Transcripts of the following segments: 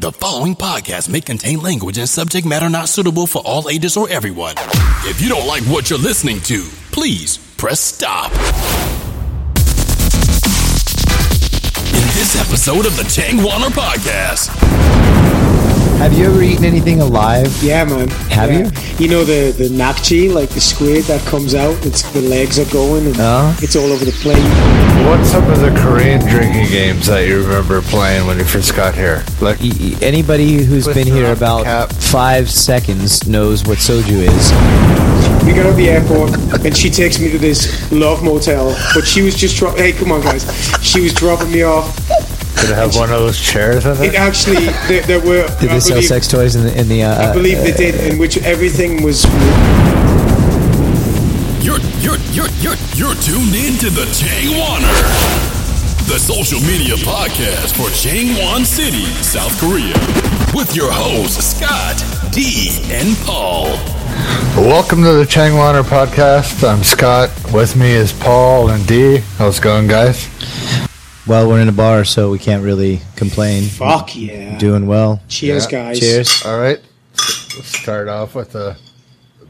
The following podcast may contain language and subject matter not suitable for all ages or everyone. If you don't like what you're listening to, please press stop. In this episode of the Chang Warner Podcast, Have you ever eaten anything alive? Yeah, man. Have Yeah. you? You know the the nakji, like the squid that comes out. It's the legs are going and Oh. it's all over the plate. What's some of the Korean drinking games that you remember playing when you first got here? Like, e- Anybody who's been here about cap. five seconds knows what soju is. We got to the airport and she takes me to this love motel, but she was just dro- hey, come on guys, she was dropping me off. Did it have one of those chairs in It it? actually there, there were Did I they sell believe, sex toys in the? In the uh, I believe they did, in which everything was. you're you're you're you're you're tuned in to the Chang Warner, the social media podcast for Changwon City, South Korea, with your hosts Scott, D, and Paul. Welcome to the Changwaner podcast. I'm Scott. With me is Paul and Dee. How's it going, guys? Well, we're in a bar, so we can't really complain. Fuck yeah! Doing well. Cheers, Yeah. guys. Cheers. All right. Let's start off with a.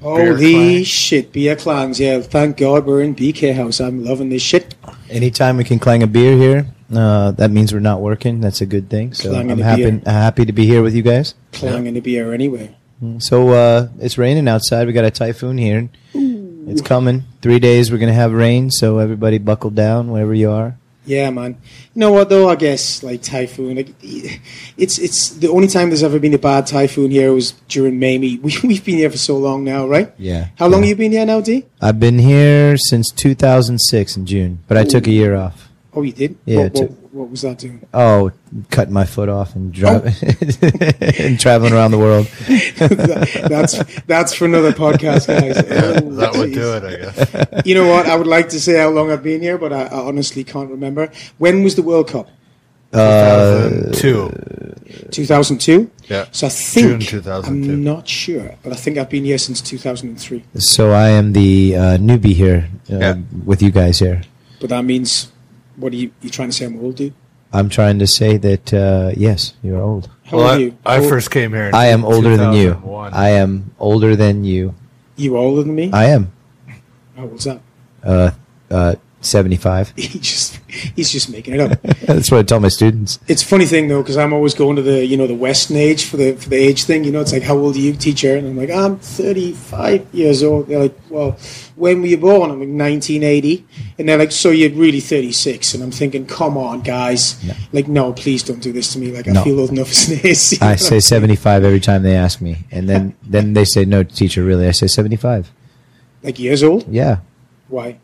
Holy clang. shit, beer clangs! Yeah, thank God we're in BK House. I'm loving this shit. Anytime we can clang a beer here, uh, that means we're not working. That's a good thing. So Clanging I'm a happy beer. happy to be here with you guys. Clanging the beer anyway. So uh, it's raining outside. We got a typhoon here. It's coming. Three days we're gonna have rain. So everybody buckle down wherever you are. Yeah, man. You know what though? I guess like typhoon. Like, it's it's the only time there's ever been a bad typhoon here was during May. We we've been here for so long now, right? Yeah. How long Yeah. have you been here now, D? I've been here since 2006 in June, but I took a year off. Oh, you did. Yeah, What, what, what was that doing? Oh, cutting my foot off and driving and traveling around the world. that's that's for another podcast, guys. Oh, That would do it, I guess. You know what? I would like to say how long I've been here, but I, I honestly can't remember. When was the World Cup? Uh, Two. 2002. Yeah. So I think June 2002. I'm not sure, but I think I've been here since 2003. so I am the uh, newbie here uh, Yeah. with you guys here. But that means, what are you? You trying to say I'm old, dude? I'm trying to say that uh, yes, you're old. How Well, old I, are you? I Old- first came here. In I am older than you. I am older than you. You older than me? I am How old's that? uh, uh, 75. He just he's just making it up. That's what I tell my students. it's a funny thing though, because I'm always going to the you know the Western age for the for the age thing. You know, it's like how old are you, teacher? And I'm like, I'm 35 years old. They're like, well, when were you born? I'm like 1980, and they're like, so you're really 36? And I'm thinking, come on, guys, like no, please don't do this to me. Like I No. feel old enough as an AC. I say 75 every time they ask me, and then then they say no, teacher. Really, I say 75. like years old. Yeah, Why?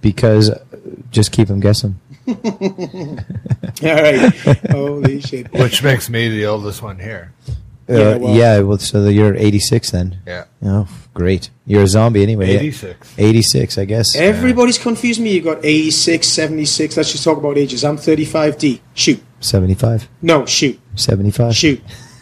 Because uh, just keep them guessing. All right. Holy shit. Which makes me the oldest one here. Uh, Yeah, yeah, well- well, so you're 86 then. Yeah. Oh, great. You're a zombie anyway. 86. 86, I guess. Everybody's confused me. You got 86, 76. Let's just talk about ages. I'm 35D. Shoot. 75. No, shoot. 75. Shoot.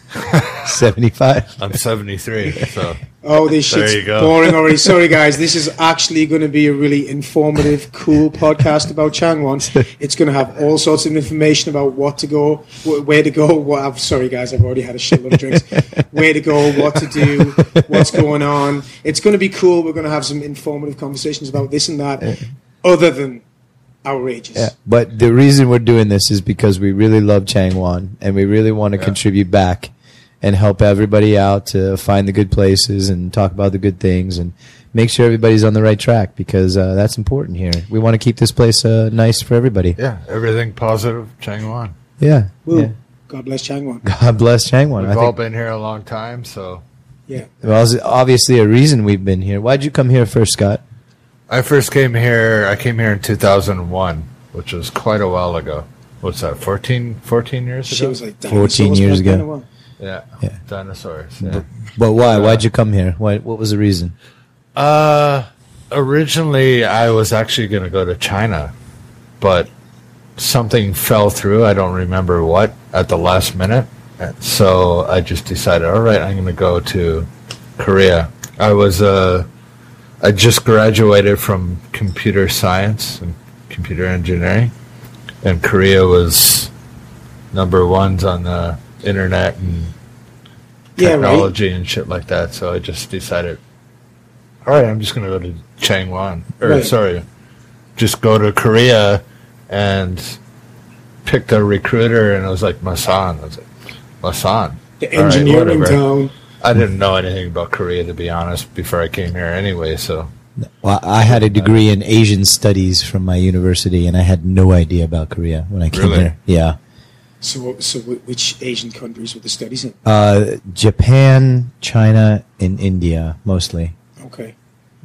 75. I'm 73, so. Oh, this There shit's boring already. Sorry, guys. This is actually going to be a really informative, cool podcast about Changwon. It's going to have all sorts of information about what to go, where to go. What I'm sorry, guys. I've already had a shitload of drinks. Where to go, what to do, what's going on. It's going to be cool. We're going to have some informative conversations about this and that, other than outrageous. Yeah. But the reason we're doing this is because we really love Changwon and we really want to Yeah. contribute back and help everybody out to find the good places and talk about the good things and make sure everybody's on the right track because uh, that's important here. We want to keep this place uh, nice for everybody. Yeah, everything positive, Changwon. Yeah. Woo. yeah. God bless Changwon. God bless Changwon. We've I all been here a long time, so. Yeah. well, it's obviously a reason we've been here. Why'd you come here first, Scott? I first came here, I came here in 2001, which was quite a while ago. What's that, 14, 14 years Shit ago? was like 14 dinosaurs years back then ago. Yeah. Yeah. Dinosaurs. Yeah. But why? Why'd you come here? Why, what was the reason? Uh, originally, I was actually going to go to China, but something fell through. I don't remember what at the last minute. And So I just decided, all right, I'm going to go to Korea. I was, uh, I just graduated from computer science and computer engineering, and Korea was number ones on the internet and Yeah, right. technology and shit like that. So I just decided, all right, I'm just going to go to Changwon. Or, Right. sorry, just go to Korea and picked a recruiter, and it was like Masan. I was like, Masan. The engineering whatever. town. I didn't know anything about Korea, to be honest, before I came here anyway. So Well, I had a degree in Asian studies from my university, and I had no idea about Korea when I came Really? here. Yeah. So, so which Asian countries were the studies in? Uh, Japan, China, and India mostly. Okay.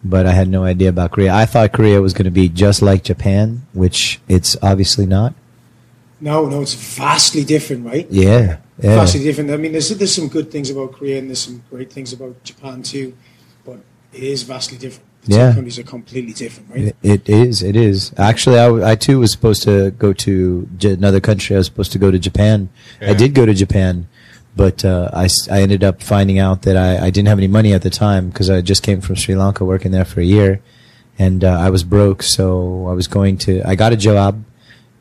But I had no idea about Korea. I thought Korea was going to be just like Japan, which it's obviously not. No, no, it's vastly different, right? Yeah. Yeah. Vastly different. I mean, there's there's some good things about Korea and there's some great things about Japan too, but it is vastly different. The Yeah. two countries are completely different, right? It, it is. It is. Actually, I, I too was supposed to go to J- another country. I was supposed to go to Japan. I did go to Japan, but uh, I, I ended up finding out that I, I didn't have any money at the time because I just came from Sri Lanka working there for a year, and uh, I was broke. So I was going to. I got a job,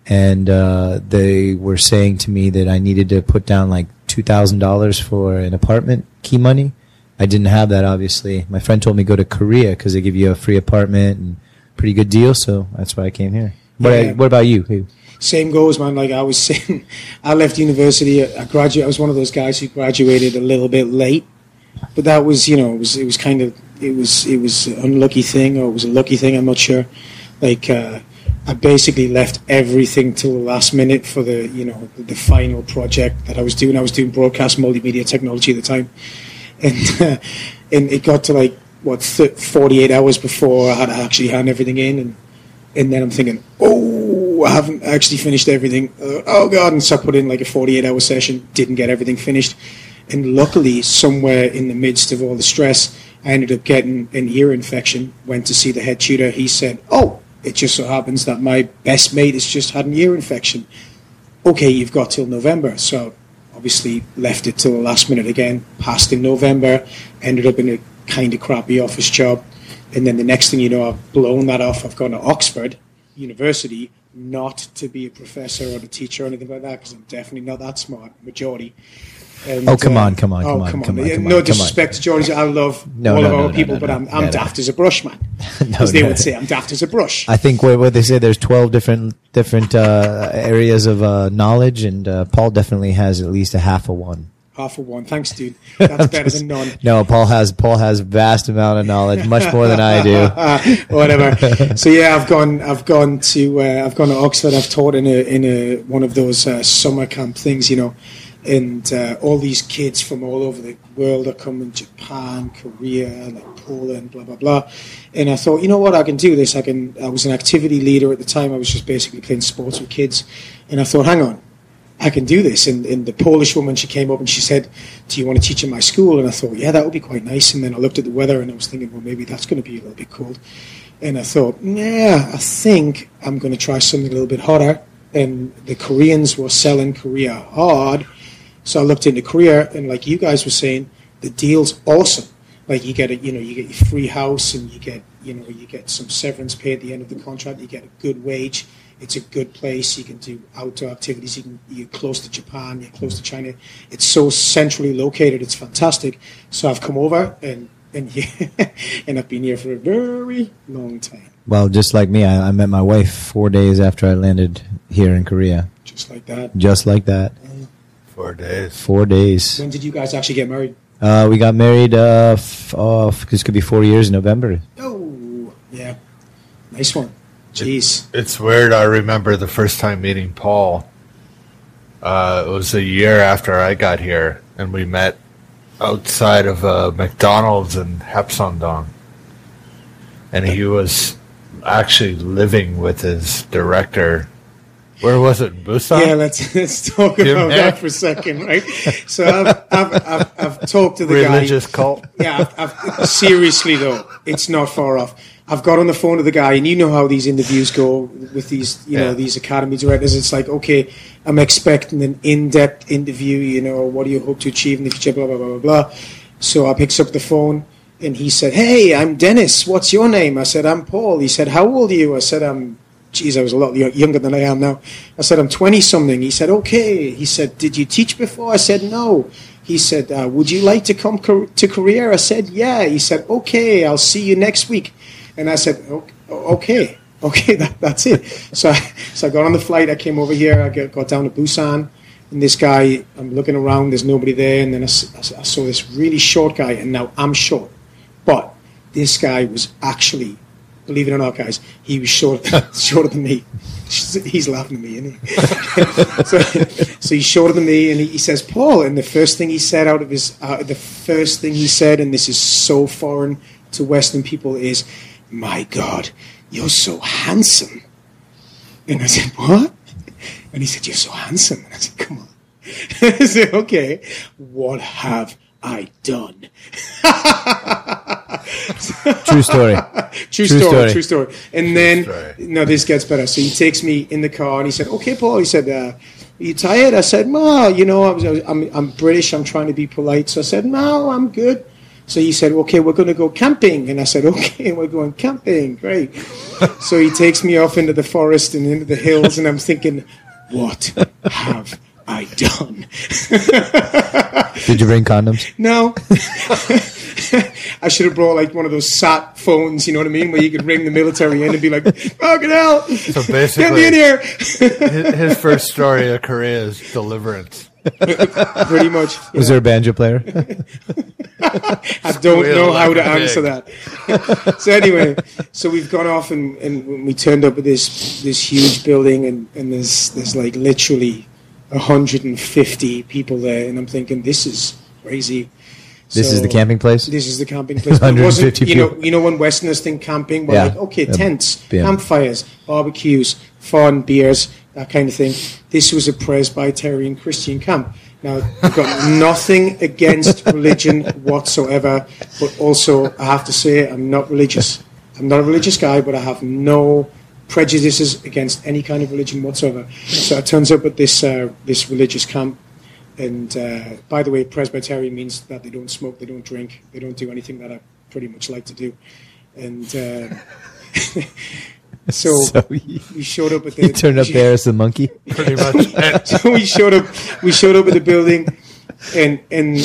and uh, they were saying to me that I needed to put down like two thousand dollars for an apartment key money. I didn't have that, obviously. My friend told me go to Korea because they give you a free apartment and pretty good deal. So that's why I came here. What, Yeah. what about you? Hey, Same goes, man. Like I was saying, I left university. I graduated. I was one of those guys who graduated a little bit late, but that was, you know, it was it was kind of it was it was an unlucky thing or it was a lucky thing. I'm not sure. Like uh, I basically left everything till the last minute for the you know the, the final project that I was doing. I was doing broadcast multimedia technology at the time, and uh, and it got to like what th- 48 hours before I had to actually hand everything in and and then I'm thinking, oh, I haven't actually finished everything. Uh, oh god! And so I put in like a 48 hour session, didn't get everything finished, and luckily, somewhere in the midst of all the stress, I ended up getting an ear infection. Went to see the head tutor. He said, oh, it just so happens that my best mate has just had an ear infection. Okay, you've got till November. So obviously left it till the last minute again. Passed in November. Ended up in a kind of crappy office job. And then the next thing you know, I've blown that off. I've gone to Oxford University, not to be a professor or a teacher or anything like that, because I'm definitely not that smart, majority. And, Oh, come on, come on, oh, come on, come on, Yeah, come no on, come disrespect to George. I love No, all no, of our no, people, but I'm, I'm daft as a brush, man. As they would say, I'm daft as a brush. I think what, what they say there's 12 different different uh, areas of uh, knowledge, and uh, Paul definitely has at least a half of one. Half of one. Thanks, dude. That's better than none. No, Paul has Paul has vast amount of knowledge, much more than I do. Whatever. So yeah, I've gone. I've gone to. Uh, I've gone to Oxford. I've taught in a in a one of those uh, summer camp things, you know, and uh, all these kids from all over the world are coming. Japan, Korea, like Poland, blah blah blah. And I thought, you know what, I can do this. I can. I was an activity leader at the time. I was just basically playing sports with kids, and I thought, hang on. I can do this. And, and the Polish woman, she came up and she said, Do you want to teach in my school? And I thought, Yeah, that would be quite nice. And then I looked at the weather and I was thinking, Well, maybe that's going to be a little bit cold. And I thought, Yeah, I think I'm going to try something a little bit hotter. And the Koreans were selling Korea hard. So I looked into Korea, and like you guys were saying, the deal's awesome. Like you get a, you know, you get your free house, and you get, you know, you get some severance pay at the end of the contract. You get a good wage. It's a good place. You can do outdoor activities. You can, you're close to Japan. You're close to China. It's so centrally located. It's fantastic. So I've come over, and and yeah, and I've been here for a very long time, Well, just like me, I, I met my wife four days after I landed here in Korea, just like that. just like that. Four days. Four days. When did you guys actually get married? Uh, we got married. Uh, f- uh, f- this could be four years in November. Oh, yeah, nice one. Jeez. It's weird. I remember the first time meeting Paul. Uh, it was a year after I got here, and we met outside of uh, McDonald's in Hapsondong. And he was actually living with his director. Where was it? Busan? Yeah, let's let's talk Jim about that for a second, right? So I've I've, I've, I've talked to the Religious guy. cult. Yeah, I've, I've, seriously though, it's not far off. I've got on the phone to the guy, and you know how these interviews go with these, you know, these academy directors. It's like, okay, I'm expecting an in-depth interview. You know, what do you hope to achieve in the future? Blah blah blah blah blah. So I picks up the phone, and he said, "Hey, I'm Dennis. What's your name?" I said, "I'm Paul." He said, "How old are you?" I said, "I'm geez, I was a lot younger than I am now. I said, I'm 20 something. He said, okay. He said, did you teach before? I said, no. He said, uh, would you like to come co- to Korea? I said, yeah. He said, okay, I'll see you next week. And I said, "Ok- okay, okay, that, that's it. So I, so I got on the flight. I came over here. I got, got down to Busan. And this guy, I'm looking around, there's nobody there. And then I saw this really short guy, and now I'm short. But this guy was actually, believe it or not, guys, he was short, shorter than me. He's laughing at me, isn't he? so, so he's shorter than me, and he, he says, "Paul." And the first thing he said out of his, uh, the first thing he said, and this is so foreign to Western people, is, "My God, you're so handsome." And I said, "What?" And he said, You're so handsome. And I said, Come on. I said, Okay, what have I done? True story. True, True story, story. true story. And then, story. no, this gets better. So he takes me in the car and he said, Okay, Paul. He said, uh, you tired? I said, No, you know, I was, I was, I'm, I'm British. I'm trying to be polite. So I said, No, I'm good. So he said, Okay, we're going to go camping. And I said, Okay, we're going camping. Great. so he takes me off into the forest and into the hills. And I'm thinking, What have I done? Did you bring condoms? No. I should have brought like one of those sat phones, you know what I mean, where you could ring the military in and be like, "Fucking hell, So get me in here." his, his first story of Korea is deliverance. Pretty much. Was there a banjo player? I don't Squeal know how to a answer that. so anyway, so we've gone off and, and we turned up at this this huge building and, and there's there's like literally 150 people there and I'm thinking this is crazy. This is the camping place. This is the camping place. But it wasn't, 150 you know, you know when Westerners think camping, we're Yeah. like, okay, tents, Yeah. campfires, barbecues, fun, beers, that kind of thing. This was a Presbyterian Christian camp. Now, I've got nothing against religion whatsoever, but also I have to say I'm not religious. I'm not a religious guy, but I have no prejudices against any kind of religion whatsoever. So it turns up at this uh, this religious camp, and uh, by the way, Presbyterian means that they don't smoke, they don't drink, they don't do anything that I pretty much like to do. And uh, so, So you, we showed up at the. you turned up there as the monkey. Pretty much. So we showed up. We showed up at the building, and and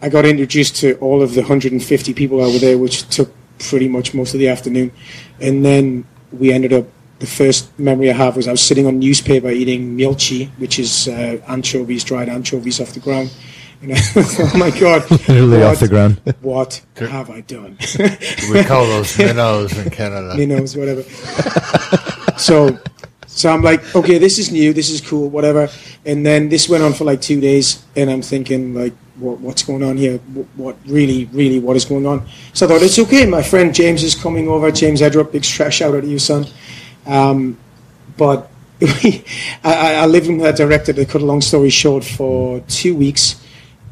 I got introduced to all of the 150 people that were there, which took pretty much most of the afternoon. And then we ended up. The first memory I have was I was sitting on newspaper eating milchi, which is uh, anchovies, dried anchovies off the ground. And I thought, oh my god, Literally off what- the ground. What have I done? we call those minnows in Canada. minnows, whatever. so, so I'm like, okay, this is new, this is cool, whatever. And then this went on for like two days, and I'm thinking, like, what, what's going on here? What, really, really, what is going on? So I thought it's okay. My friend James is coming over. James Edrup, big sh- shout out to you, son. Um, but I, I lived with that director. To cut a long story short, for two weeks,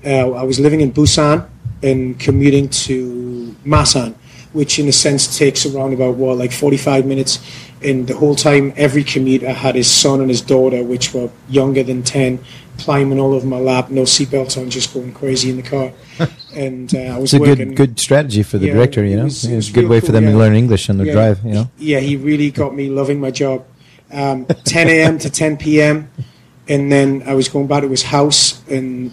uh, I was living in Busan and commuting to Masan, which in a sense takes around about what like 45 minutes. And the whole time, every commuter had his son and his daughter, which were younger than 10, climbing all over my lap, no seatbelts on, just going crazy in the car. And uh, I was It's a working. good good strategy for the Yeah, director. You it know, was- it it's was a good way for cool, them to learn English on the Yeah. drive. You know, Yeah, he really got me loving my job. Um, 10 a.m. to 10 p.m. And then I was going back to his house, and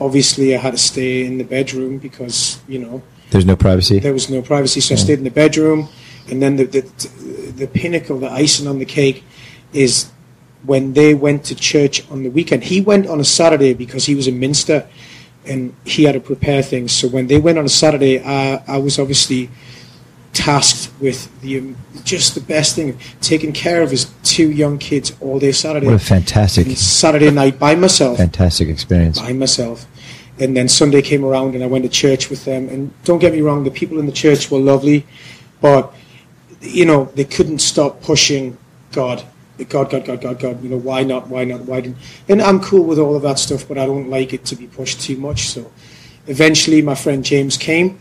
obviously I had to stay in the bedroom because, you know, there's no privacy. there was no privacy. So I stayed in the bedroom. And then the, the, the pinnacle, the icing on the cake is when they went to church on the weekend. He went on a Saturday because he was in Minster and he had to prepare things. So when they went on a Saturday, I, I was obviously tasked with the um, just the best thing, taking care of his two young kids all day Saturday. What a fantastic, And Saturday night by myself fantastic experience. by myself. And then Sunday came around and I went to church with them. And don't get me wrong, the people in the church were lovely, but you know they couldn't stop pushing God, God, God, God, God, God. You know why not? Why not? Why didn't? And I'm cool with all of that stuff, but I don't like it to be pushed too much. So eventually, my friend James came,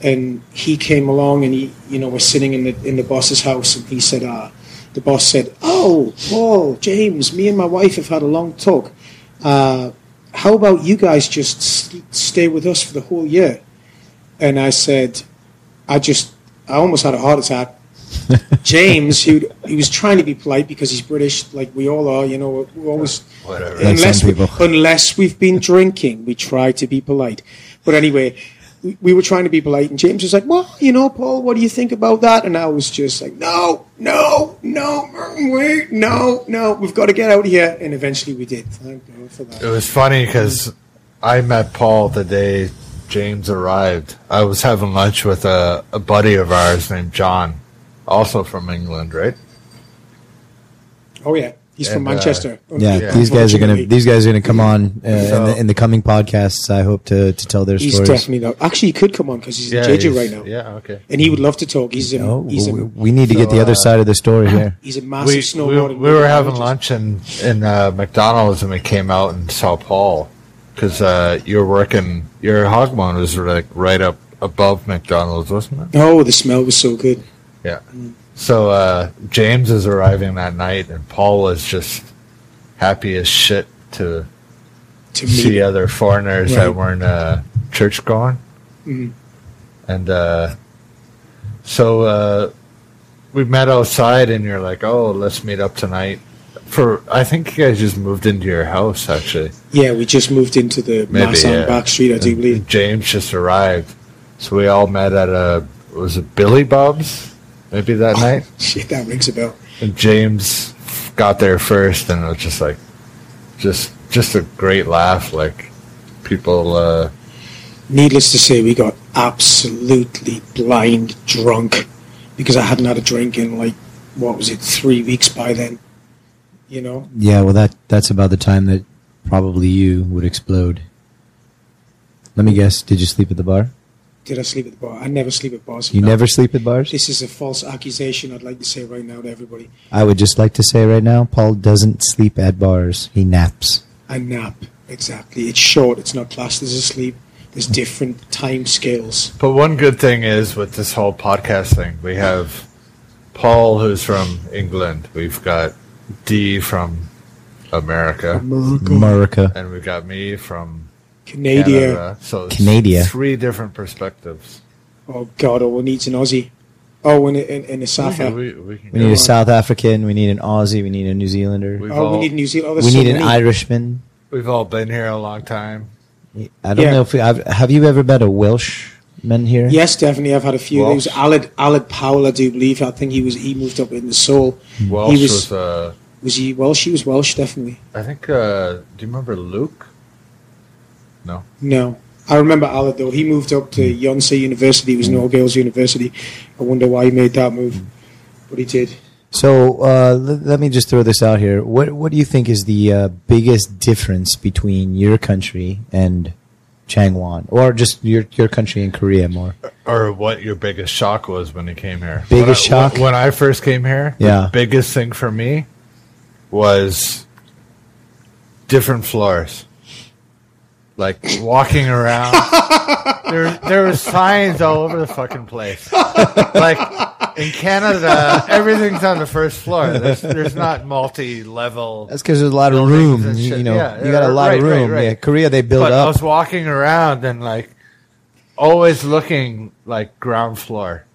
and he came along, and he, you know, was sitting in the in the boss's house, and he said, "Ah." The boss said, "Oh, Paul, James, me and my wife have had a long talk. Uh, how about you guys just stay with us for the whole year?" And I said, "I just, I almost had a heart attack James, who he was trying to be polite because he's British, like we all are. You know, we're, we're always Whatever. Unless some we, unless we've been drinking, we try to be polite. But anyway, we, we were trying to be polite, and James was like, "Well, you know, Paul, what do you think about that?" And I was just like, "No, no, no, mm, wait, no, no, we've got to get out of here." And eventually, we did. Thank God for It was funny because I met Paul the day James arrived. I was having lunch with a, a buddy of ours named John, also from England, right? Oh yeah, he's from And, uh, Manchester. Yeah, Yeah. these guys are gonna these guys are gonna come on uh, in, the, in the coming podcasts. I hope to, to tell their He's stories. definitely not. Actually, he could come on because he's in JJ right now, Yeah, okay. and he would love to talk. He's a Oh, he's we, a we need to get So, the other uh, side of the story here. he's a massive We, we, we were having lunch in, in uh, McDonald's and we came out and saw Paul because uh, you were working, your Hagwon was like right up above McDonald's, wasn't it? Oh, the smell was so good. Yeah. So uh, James is arriving that night, and Paul is just happy as shit to To see other foreigners Right. that weren't uh, church going. Mhm. And uh, so uh, we met outside, and you're like, "Oh, let's meet up tonight." For I think you guys just moved into your house, actually. yeah, we just moved into the Maybe Mass yeah. back street, I do believe. James just arrived, so we all met at a was it Billy Bob's? Maybe that night. Shit, that rings a bell. And James got there first, and it was just like, just just a great laugh. Like people, uh, Needless to say, we got absolutely blind drunk because I hadn't had a drink in like what was it, three weeks by then. You know, Yeah, well that that's about the time that probably you would explode. Let me guess. Did you sleep at the bar? Did I sleep at the bar? I never sleep at bars. You never sleep at bars. This is a false accusation. I'd like to say right now to everybody. I would just like to say right now, Paul doesn't sleep at bars. He naps. I nap exactly. It's short. It's not classed as a sleep. There's different time scales. but one good thing is with this whole podcast thing, we have Paul, who's from England. We've got D from America, America. and we've got me from Canada. Canada. So it's Canada. three different perspectives. Oh God! Oh, we need an Aussie. Oh, and a, and, and a Safa. We, we We go need a. South African. We need an Aussie. We need a New Zealander. We've Oh, all, we need New Zealand. Oh, We so need an many. Irishman. we've all been here a long time. I don't Yeah. know if we, I've, have you ever met a Welshman here? Yes, definitely. I've had a few. There was Welsh. Aled Aled Powell, I do believe. I think he was. He moved up in the Seoul. Welsh He was- was, uh, Was he Welsh? He was Welsh, definitely. I think. Uh, do you remember Luke? No. No, I remember Aled though. He moved up to Yonsei University. It was an all girls university. I wonder why he made that move, but he did. So uh, l- let me just throw this out here. What What do you think is the uh, biggest difference between your country and Changwon, or just your your country and Korea more? Or what your biggest shock was when you came here? Biggest when I, shock? When, when I first came here, Yeah. the biggest thing for me was different floors. Like walking around, there there were signs all over the fucking place. Like in Canada, everything's on the first floor. There's there's not multi level. That's because there's a lot of room. You, know, Yeah, you got a lot right, of room. right. Yeah, Korea they build But I was walking around and like always looking like ground floor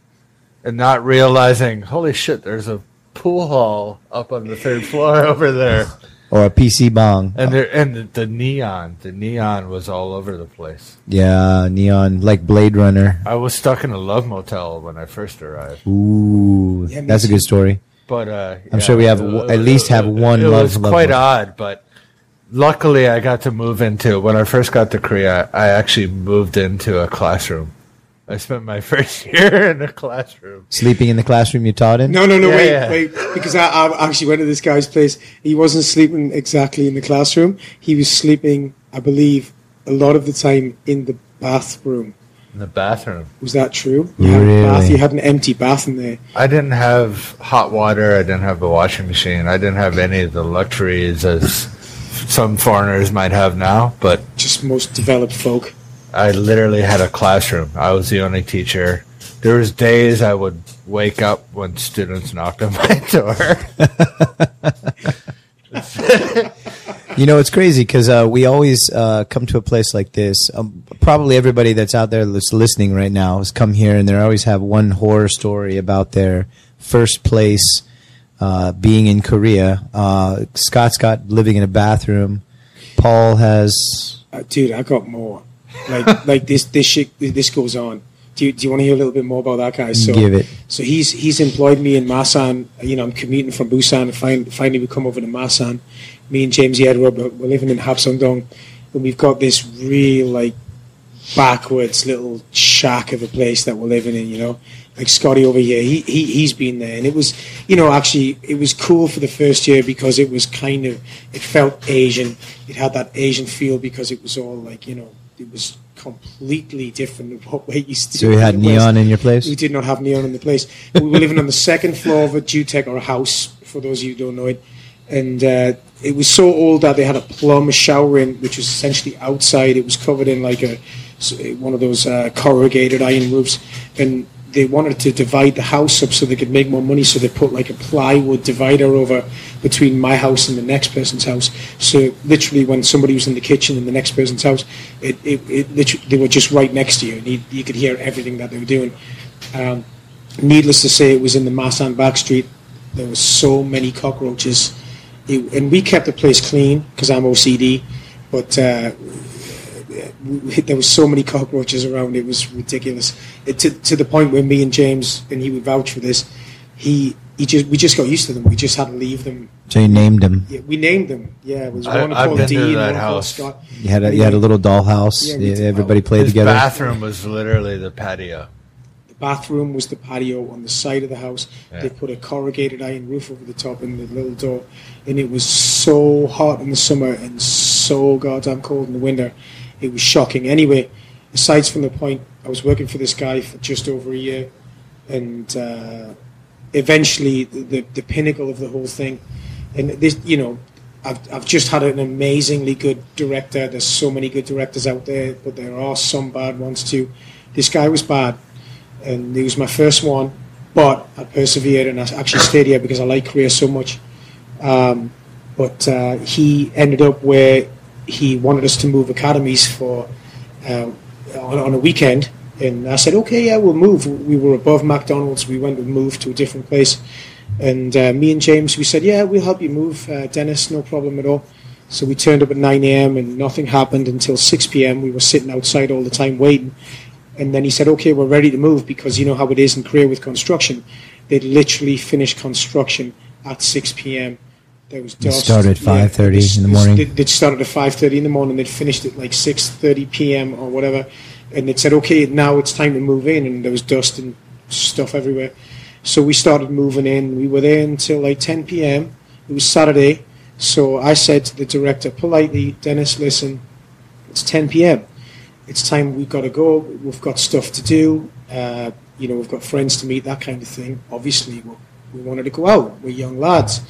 and not realizing, holy shit, there's a pool hall up on the third floor over there. Or a PC bong. And there and the, the neon, the neon was all over the place. yeah, neon like Blade Runner. I was stuck in a love motel when I first arrived. Ooh, Yeah, me that's a good story. But uh, I'm sure we have w- at least have one It love- was love quite one. odd, but luckily I got to move into when I first got to Korea. I actually moved into a classroom. I spent my first year in a classroom. Sleeping in the classroom you taught in. No, no, no, Yeah, wait, yeah. wait. Because I, I actually went to this guy's place. He wasn't sleeping exactly in the classroom. He was sleeping, I believe, a lot of the time in the bathroom. In the bathroom. Was that true? You had, a Really? bath, you had an empty bath in there. I didn't have hot water. I didn't have a washing machine. I didn't have any of the luxuries as some foreigners might have now. But Just most developed folk. I literally had a classroom. I was the only teacher. There was days I would wake up when students knocked on my door. You know, it's crazy because uh, we always uh, come to a place like this. Um, probably everybody that's out there that's listening right now has come here, and they always have one horror story about their first place uh, being in Korea. Uh, Scott's got living in a bathroom. Paul has. Uh, dude, I got more. Like like this this shit this goes on. Do you, do you want to hear a little bit more about that guy? So, Give it. So he's he's employed me in Masan. You know, I'm commuting from Busan. And find, finally, we come over to Masan. Me and James Yedrob, we're living in Hapsongdong, and we've got this real like backwards little shack of a place that we're living in. You know, like Scotty over here, he, he he's been there, and it was, you know, actually it was cool for the first year because it was kind of it felt Asian. It had that Asian feel because it was all like you know it was completely different than what we're used to. Do. So you had neon in your place? We did not have neon in the place. we were living on the second floor of a Jutec or a house, for those of you who don't know it. And uh, it was so old that they had a plum shower in, which was essentially outside. It was covered in like a one of those uh, corrugated iron roofs, and they wanted to divide the house up so they could make more money. So they put like a plywood divider over between my house and the next person's house. So literally, when somebody was in the kitchen in the next person's house, it, it, it they were just right next to you, and you, you could hear everything that they were doing. Um, needless to say, it was in the Masan back street. There were so many cockroaches, it, and we kept the place clean because I'm OCD. But uh, there was so many cockroaches around; it was ridiculous. It, to to the point where me and James, and he would vouch for this, he he just we just got used to them. We just had to leave them. So you named them. Yeah, we named them. Yeah, it was I- one I've called been to that house. Scott. You had a, you had a little dollhouse. Yeah, Yeah, everybody played His together. The bathroom was literally the patio. The bathroom was the patio on the side of the house. Yeah. They put a corrugated iron roof over the top and the little door, and it was so hot in the summer and so goddamn cold in the winter. It was shocking. Anyway, aside from the point, I was working for this guy for just over a year, and uh, eventually the, the the pinnacle of the whole thing, and this, you know. I've, I've just had an amazingly good director. There's so many good directors out there, but there are some bad ones too. This guy was bad, and he was my first one, but I persevered and I actually stayed here because I like Korea so much. Um, but uh, he ended up where he wanted us to move academies for uh, on, on a weekend, and I said, okay, yeah, we'll move. We were above McDonald's. We went and moved to a different place, and uh, me and James, we said, yeah, we'll help you move, uh, Dennis, no problem at all. So we turned up at 9 a.m. and nothing happened until 6 p.m. We were sitting outside all the time waiting. And then he said, okay, we're ready to move because you know how it is in Korea with construction. They'd literally finished construction at 6 p.m. There was dust. started at Yeah, 5:30 this- in the morning. They'd, they'd started at 5.30 in the morning. They'd finished at like 6.30 p.m. or whatever. And they'd said, okay, now it's time to move in. And there was dust and stuff everywhere. So we started moving in. We were there until like 10 p.m. It was Saturday. So I said to the director politely, Dennis, listen, it's 10 p.m. It's time we've got to go. We've got stuff to do. Uh, you know, we've got friends to meet, that kind of thing. Obviously, we, we wanted to go out. We're young lads.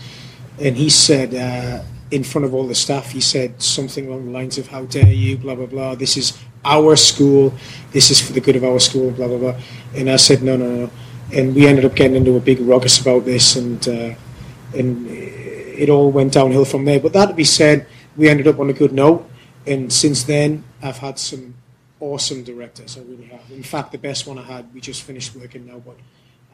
And he said, uh, in front of all the staff, he said something along the lines of, How dare you, blah, blah, blah. This is our school. This is for the good of our school, blah, blah, blah. And I said, No, no, no. And we ended up getting into a big ruckus about this, and, uh, and it all went downhill from there. But that to be said, we ended up on a good note. And since then, I've had some awesome directors. I really have. In fact, the best one I had, we just finished working now, but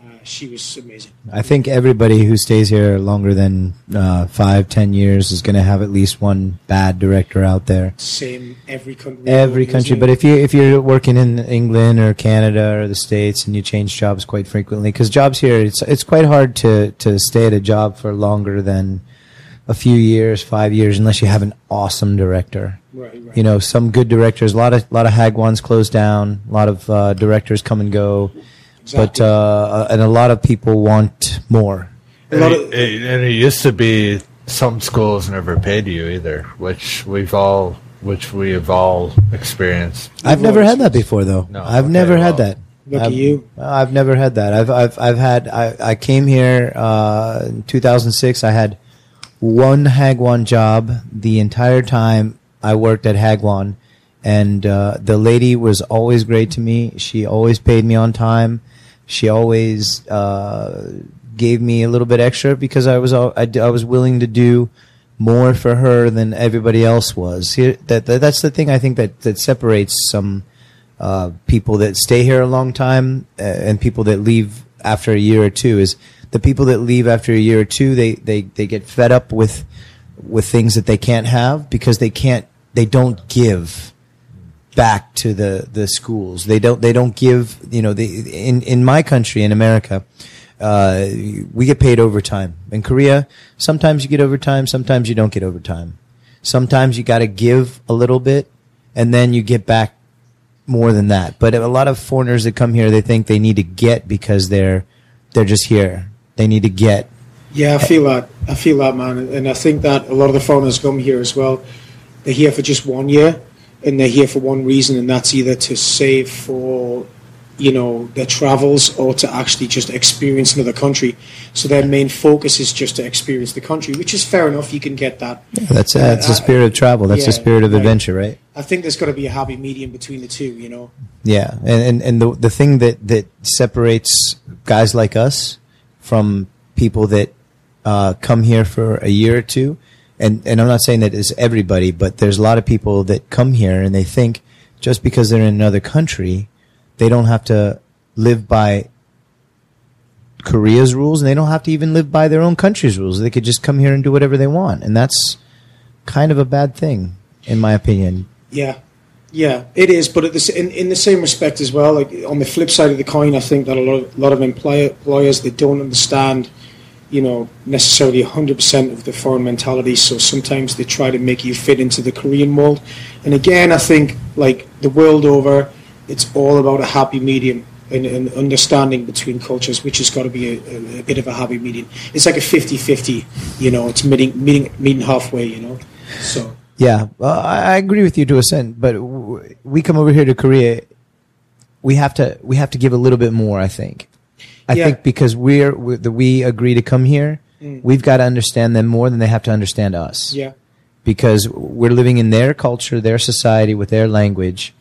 uh, she was amazing. I think everybody who stays here longer than uh, five, ten years is going to have at least one bad director out there. Same every country. Every country, but if you if you're working in England or Canada or the states and you change jobs quite frequently, because jobs here it's it's quite hard to to stay at a job for longer than a few years, five years, unless you have an awesome director. right, right. You know, some good directors. A lot of lot of Hagwons close down. A lot of uh, directors come and go, but uh, and a lot of people want more. And it, of- it- and it used to be some schools never paid you either, which we've all, which we have all experienced. I've never had that before, though. No, I've okay, never had that. Lucky I've, you. I've never had that. I've I've I've had. I I came here uh, in 2006. I had one Hagwon job the entire time I worked at Hagwon, and uh, the lady was always great to me. She always paid me on time. She always uh, gave me a little bit extra because I was I, I was willing to do more for her than everybody else was. That, that that's the thing I think that that separates some uh, people that stay here a long time uh, and people that leave after a year or two is the people that leave after a year or two, they, they, they get fed up with with things that they can't have because they can't they don't give back to the the schools. They don't they don't give you know they in in my country in America. Uh, we get paid overtime. In Korea, sometimes you get overtime, sometimes you don't get overtime. Sometimes you got to give a little bit, and then you get back more than that. But a lot of foreigners that come here, they think they need to get because they're they're just here. They need to get. Yeah, I feel that. I feel that, man. And I think that a lot of the foreigners come here as well. They're here for just one year, and they're here for one reason, and that's either to save for, you know, their travels or to actually just experience another country. So their main focus is just to experience the country, which is fair enough. You can get that. That's uh, that's the spirit of travel. That's the spirit of adventure, right? I think there's got to be a happy medium between the two. You know. Yeah, and and, and the the thing that that separates guys like us from people that uh, come here for a year or two, and and I'm not saying that it's everybody, but there's a lot of people that come here and they think just because they're in another country, they don't have to live by Korea's rules, and they don't have to even live by their own country's rules. They could just come here and do whatever they want, and that's kind of a bad thing, in my opinion. Yeah, yeah, it is. But the, in, in the same respect as well, like on the flip side of the coin, I think that a lot of, lot of employer, employers they don't understand, you know, necessarily hundred percent of the foreign mentality. So sometimes they try to make you fit into the Korean mold. And again, I think like the world over, it's all about a happy medium. And, and understanding between cultures, which has got to be a, a, a bit of a happy medium. It's like a 50-50, you know. It's meeting meeting meeting halfway, you know. So Yeah, well, I agree with you to a extent, but we come over here to Korea. We have to we have to give a little bit more. I think. I Yeah. think because we're we, the, we agree to come here, we've got to understand them more than they have to understand us. yeah. Because we're living in their culture, their society, with their language,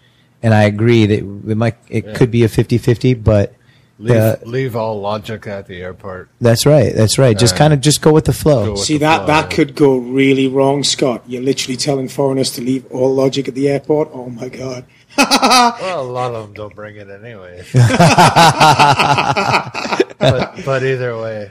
and I agree that it might it Yeah. could be a 50-50, but Leave, the- leave all logic at the airport. that's right. That's right. Just Uh, kind of just go with the flow. with See the that flow, that yeah. could go really wrong, Scott. You're literally telling foreigners to leave all logic at the airport. Oh my god! Well, a lot of them don't bring it anyway. but, but either way,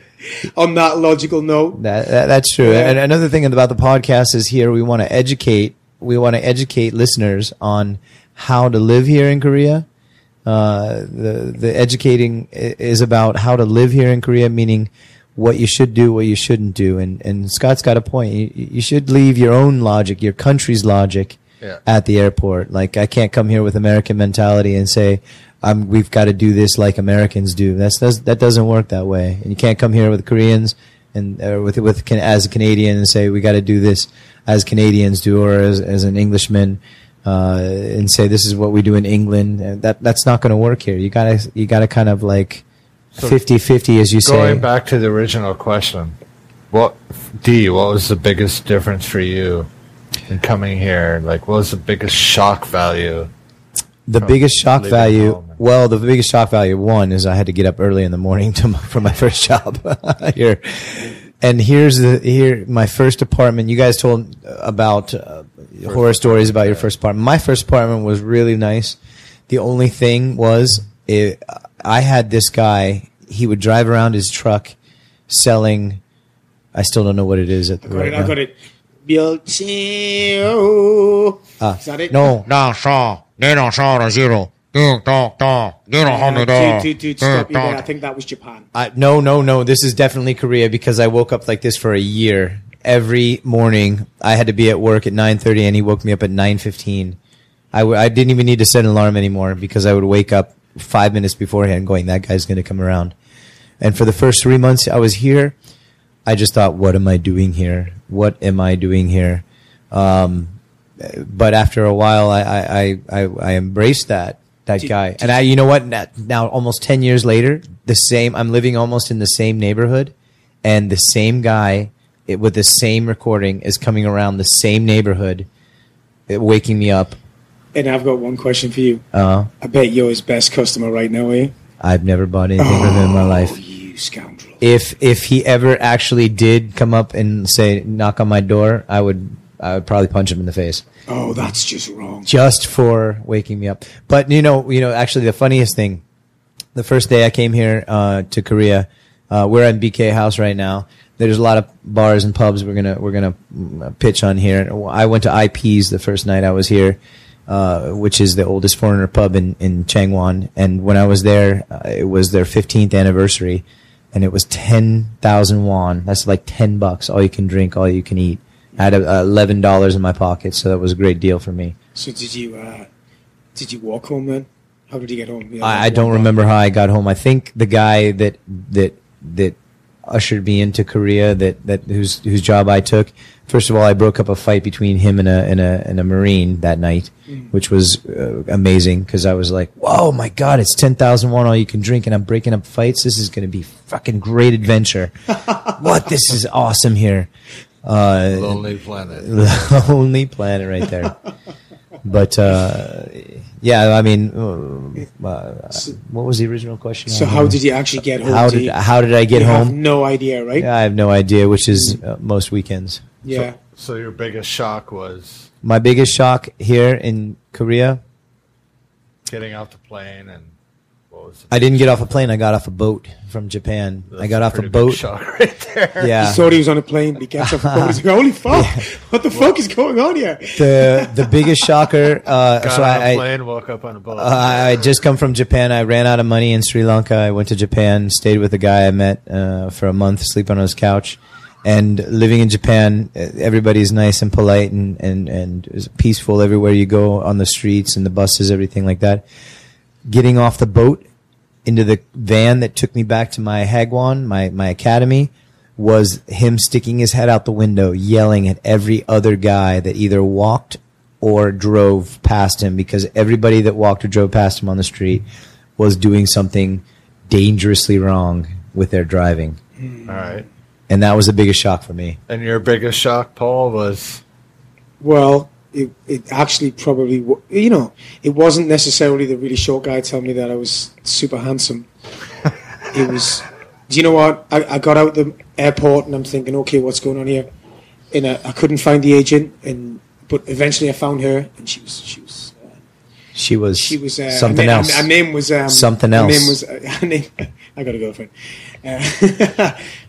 On that logical note, That, that that's true. Yeah. And another thing about the podcast is here we want to educate. We want to educate listeners on how to live here in Korea. Uh, the the educating is about how to live here in Korea, meaning what you should do, what you shouldn't do. And and Scott's got a point. You, you should leave your own logic, your country's logic, Yeah. at the airport. Like I can't come here with American mentality and say. Um, we've got to do this like Americans do. That's, does, that doesn't work that way. And you can't come here with Koreans and uh, with with can, as a Canadian and say we got to do this as Canadians do, or as as an Englishman, uh, and say this is what we do in England. That that's not going to work here. You gotta you gotta kind of like So 50-50 as you going say. Going back to the original question, what D? What was the biggest difference for you in coming here? Like, what was the biggest shock value? The biggest shock value. home. Well, the biggest shock value one is I had to get up early in the morning to my, for my first job here. And here's the here my first apartment. You guys told about uh, horror stories about your first apartment. My first apartment was really nice. The only thing was it, I had this guy. He would drive around his truck selling. I still don't know what it is at the I got right it. I now. got it. Bilchio. Ah. Is that it? No. Down, Shaw. Zero. I think that was Japan. Uh, no, no, no. This is definitely Korea because I woke up like this for a year. Every morning, I had to be at work at 9.30 and he woke me up at 9.15. I w- I didn't even need to set an alarm anymore because I would wake up five minutes beforehand going, that guy's going to come around. And for the first three months I was here – I just thought, "What am I doing here? What am I doing here?" Um, but after a while, I I, I, I, embraced that that Did- guy, did and I you know what? Now, now almost ten years later, the same. I'm living almost in the same neighborhood, and the same guy it, with the same recording is coming around the same neighborhood, it, waking me up. And I've got one question for you. Uh, I bet you're his best customer right now, eh? I've never bought anything from him in my Oh, life. you scoundrel. If if he ever actually did come up and say knock on my door, I would I would probably punch him in the face. Oh, that's just wrong. just for waking me up. But you know, you know, actually, the funniest thing, the first day I came here uh, to Korea, Uh, we're in BK House right now. There's a lot of bars and pubs we're gonna we're gonna mm, pitch on here. I went to IP's the first night I was here, uh, which is the oldest foreigner pub in in Changwon. And when I was there, uh, it was their 15th anniversary, and it was 10,000 won. That's like 10 bucks, all you can drink, all you can eat. I had uh, eleven dollars in my pocket, so that was a great deal for me. So did you uh, did you walk home then? How did you get home? You know, I, I don't remember how I got home. I think the guy that that that ushered me into Korea, that that whose whose job I took. First of all, I broke up a fight between him and a and a and a marine that night, which was uh, amazing because I was like, "Whoa, my God! It's ten thousand won all you can drink, and I'm breaking up fights. This is going to be fucking great adventure. what? This is awesome here." Uh, Lonely Planet. the only planet right there. But uh, yeah, I mean, uh, uh, what was the original question? So how did you actually get home? how did how did I get you have home? no idea, right? Yeah, I have no idea, which is uh, most weekends. Yeah. So your biggest shock was My biggest shock here in Korea, getting off the plane and what was it? I didn't get off a plane. I got off a boat from Japan. I got off a pretty big boat. Shock right there. Yeah, He thought he was on a plane. He gets off a boat. He's like, "Holy fuck! What the fuck is going on here?" the the biggest shocker. Uh, Got so on I, a I plane, woke up on a boat. Uh, I I just come from Japan. I ran out of money in Sri Lanka. I went to Japan, stayed with a guy I met uh, for a month, sleep on his couch. And living in Japan, uh, everybody's nice and polite and, and, and peaceful everywhere you go on the streets and the buses, everything like that. Getting off the boat into the van that took me back to my Hagwon, my, my academy, was him sticking his head out the window, yelling at every other guy that either walked or drove past him because everybody that walked or drove past him on the street was doing something dangerously wrong with their driving. Hmm. All right. And that was the biggest shock for me. And your biggest shock, Paul, was Well, it, it actually probably, you know, it wasn't necessarily the really short guy telling me that I was super handsome. it was, do you know what? I, I got out the airport and I'm thinking, okay, what's going on here? And I, I couldn't find the agent, and but eventually I found her, and she was she was uh, She was, she was uh, something her, na- else. Her, name was um, Something her else. name was uh, her name. I got a girlfriend. Uh,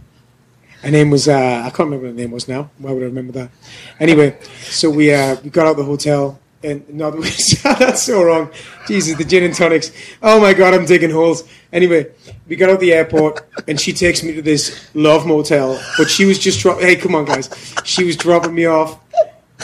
her name was uh, I can't remember what her name was now. Why would I remember that? Anyway, so we uh, we got out the hotel. And no, that's so wrong. Jesus, the gin and tonics. Oh my god, I'm digging holes. Anyway, we got out the airport, and she takes me to this love motel. But she was just drop. Hey, come on, guys. She was dropping me off.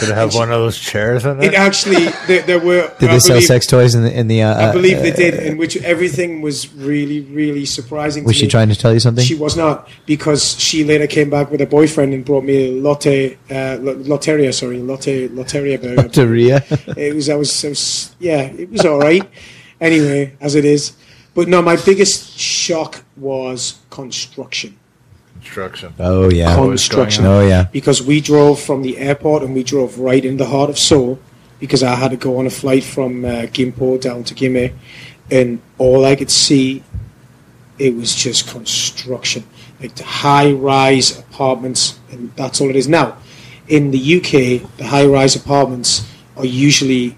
Did it have one of those chairs in It it? actually there, there were. Did I they sell sex toys in the, in the uh, I believe they uh, did, in which everything was really, really surprising. Was to she me. trying to tell you something? She was not, because she later came back with a boyfriend and brought me a latte, uh, lotteria, sorry, latte, lotteria burger. Korea. it was, I was, I was, yeah, it was all right. anyway, as it is, but no, my biggest shock was construction. Construction. oh yeah. Construction. Oh yeah. Because we drove from the airport and we drove right in the heart of Seoul because I had to go on a flight from uh, Gimpo down to Gimhae and all I could see it was just construction like the high rise apartments and that's all it is now in the UK the high rise apartments are usually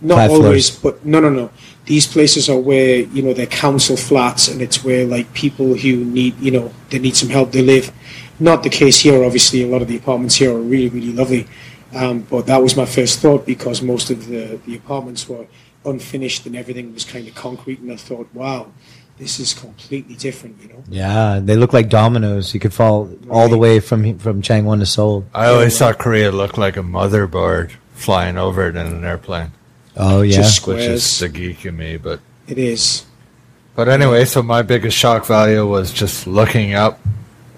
not Five always floors. but no no no these places are where you know they're council flats and it's where like people who need you know they need some help they live. Not the case here obviously a lot of the apartments here are really really lovely. Um, but that was my first thought because most of the, the apartments were unfinished and everything was kind of concrete and I thought wow this is completely different you know? Yeah, they look like dominoes. You could fall all the way from from Changwon to Seoul. I always thought Korea looked like a motherboard flying over it in an airplane, Oh yeah. Just- which is Squares. the geek in me. But it is but anyway, so my biggest shock value was just looking up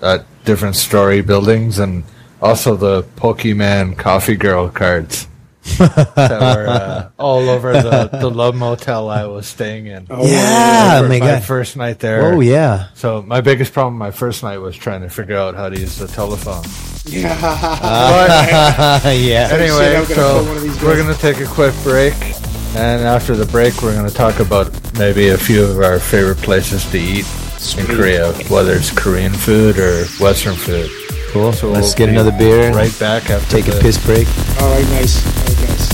at different story buildings and also the Pokemon Coffee Girl cards that were uh, all over the, the love motel I was staying in. Oh, yeah, For my my God. first night there. Oh yeah. So my biggest problem my first night was trying to figure out how to use the telephone. yeah yeah. Anyway, I'm so call one of these we're going to take a quick break, and after the break, we're going to talk about maybe a few of our favorite places to eat in Korea, whether it's Korean food or Western food. Cool. So Let's we'll get another beer. and Right back after Take a piss break. all right nice all right guys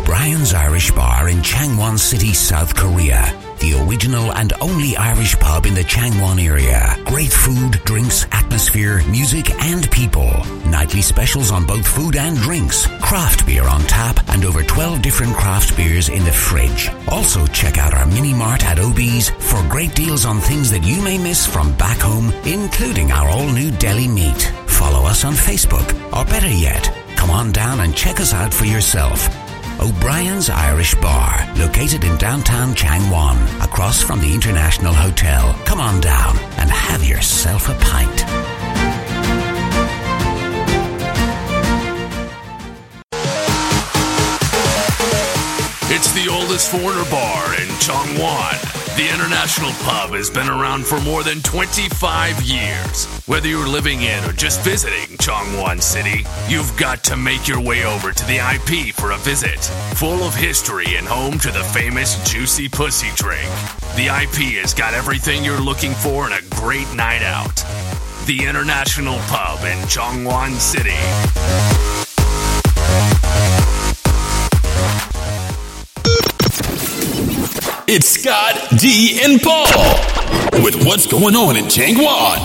O'Brien's Irish Bar in Changwon City, South Korea. The original and only Irish pub in the Changwon area. Great food, drinks, atmosphere, music, and people. Nightly specials on both food and drinks. Craft beer on tap and over 12 different craft beers in the fridge. Also, check out our mini mart at OB's for great deals on things that you may miss from back home, including our all new deli meat. Follow us on Facebook, or better yet, come on down and check us out for yourself. O'Brien's Irish Bar, located in downtown Changwon, across from the International Hotel. Come on down and have yourself a pint. It's the oldest foreigner bar in Chongwon. The International Pub has been around for more than 25 years. Whether you're living in or just visiting Chongwon City, you've got to make your way over to the IP for a visit. Full of history and home to the famous Juicy Pussy drink. The IP has got everything you're looking for in a great night out. The International Pub in Chongwon City. It's Scott, D, and Paul with what's going on in Changwon.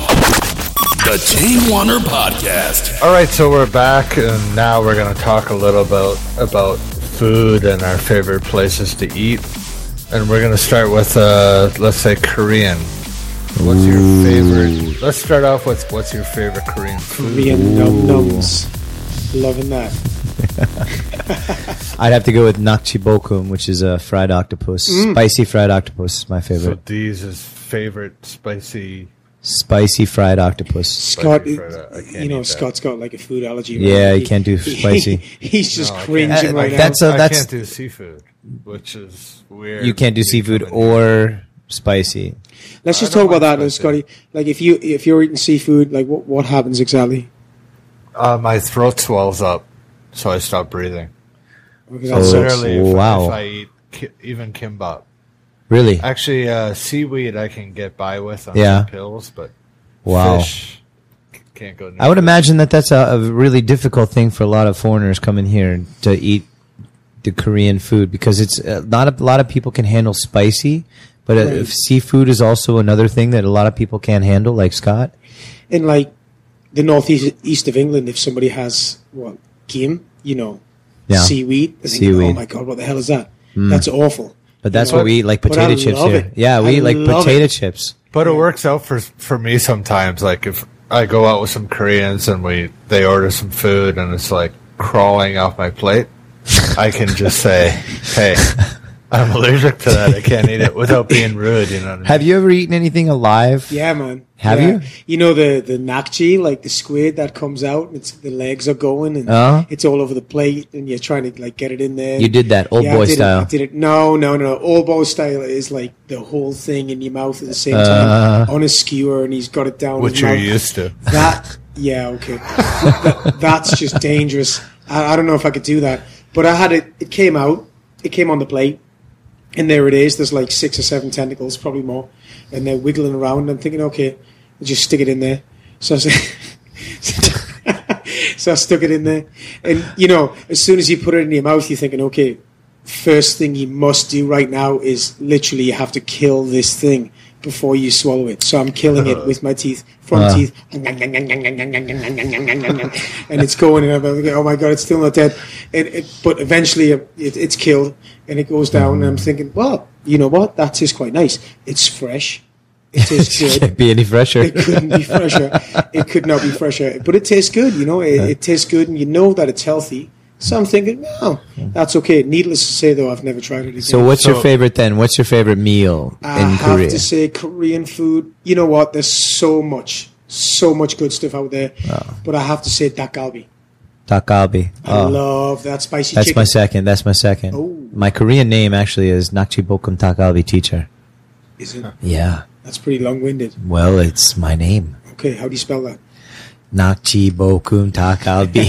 The Changwaner Podcast. All right, so we're back, and now we're going to talk a little about about food and our favorite places to eat. And we're going to start with, uh, let's say, Korean. What's your favorite? Let's start off with what's your favorite Korean food? Korean num nums. Loving that. I'd have to go with nakji bokkeum, which is a fried octopus. Spicy fried octopus is my favorite. So favorite. these is favorite spicy. Spicy fried octopus. Scott, fried, you know, eat that. Scott's got like a food allergy. Yeah, right? he can't do spicy. he's just No, cringing right now. that's a- I that's- can't do seafood, which is weird. You can't do You seafood come here. or spicy. Let's just talk about that, mind now. Scotty. Like, if you if you're eating seafood, like, what what happens exactly? Uh, my throat swells up, so I stop breathing. Because that's it's- sucks. Literally, if, wow. if I eat ki- even kimbap. Really? Actually, uh, seaweed I can get by with on Yeah. pills, but Wow. fish can't go. Near I would imagine that that's a, a really difficult thing for a lot of foreigners coming here to eat the Korean food because it's uh, not a lot of people can handle spicy, but Right. if seafood is also another thing that a lot of people can't handle, like Scott. in like the northeast east of England, if somebody has what kim, you know, Yeah. seaweed, they think, Seaweed. oh my god, what the hell is that? Hmm. That's awful. But that's You know, what we eat, like potato chips here. it. Yeah, we I eat like potato it. chips. But it works out for for me sometimes. Like if I go out with some Koreans and we they order some food and it's like crawling off my plate, I can just say, "Hey, I'm allergic to that. I can't eat it," without being rude. You know. What I mean? Have you ever eaten anything alive? Yeah, man. Have Yeah. you? You know the the nakji, like the squid that comes out, and it's the legs are going, and Uh-huh. it's all over the plate, and you're trying to like get it in there. You did that old Yeah, I boy did it- style. I did it. No, no, no. Old boy style is like the whole thing in your mouth at the same Uh. time on a skewer, and he's got it down. Which you're mouth. used to. That yeah, okay. that, that's just dangerous. I, I don't know if I could do that. But I had it. It came out. It came on the plate, and there it is. There's like six or seven tentacles, probably more, and they're wiggling around. I'm thinking, okay, I'll just stick it in there. So I said. so I stuck it in there, and you know, as soon as you put it in your mouth, you're thinking, okay, first thing you must do right now is literally you have to kill this thing before you swallow it. So I'm killing it with my teeth, front Uh. teeth, and it's going, and I'm like, oh my god, it's still not dead. And it, but eventually it, it's killed, and it goes down, and I'm thinking, well, you know what? That is quite nice. It's fresh. It tastes good. Can't be any fresher. It couldn't be fresher. It could not be fresher. But it tastes good, you know. It, it tastes good, and you know that it's healthy. So I'm thinking, no, that's okay. Needless to say, though, I've never tried it again. So what's your favorite then? What's your favorite meal I in have Korea? to say, Korean food. You know what? There's so much, so much good stuff out there. Oh. But I have to say, dakgalbi. Takgalbi. I Oh, love that spicy that's chicken. my second. That's my second. Oh. My Korean name actually is Nakji Bokkeum Takgalbi teacher. Is it? Yeah. That's pretty long-winded. Well, it's my name. Okay, how do you spell that? Nakji Bokkeum Takgalbi.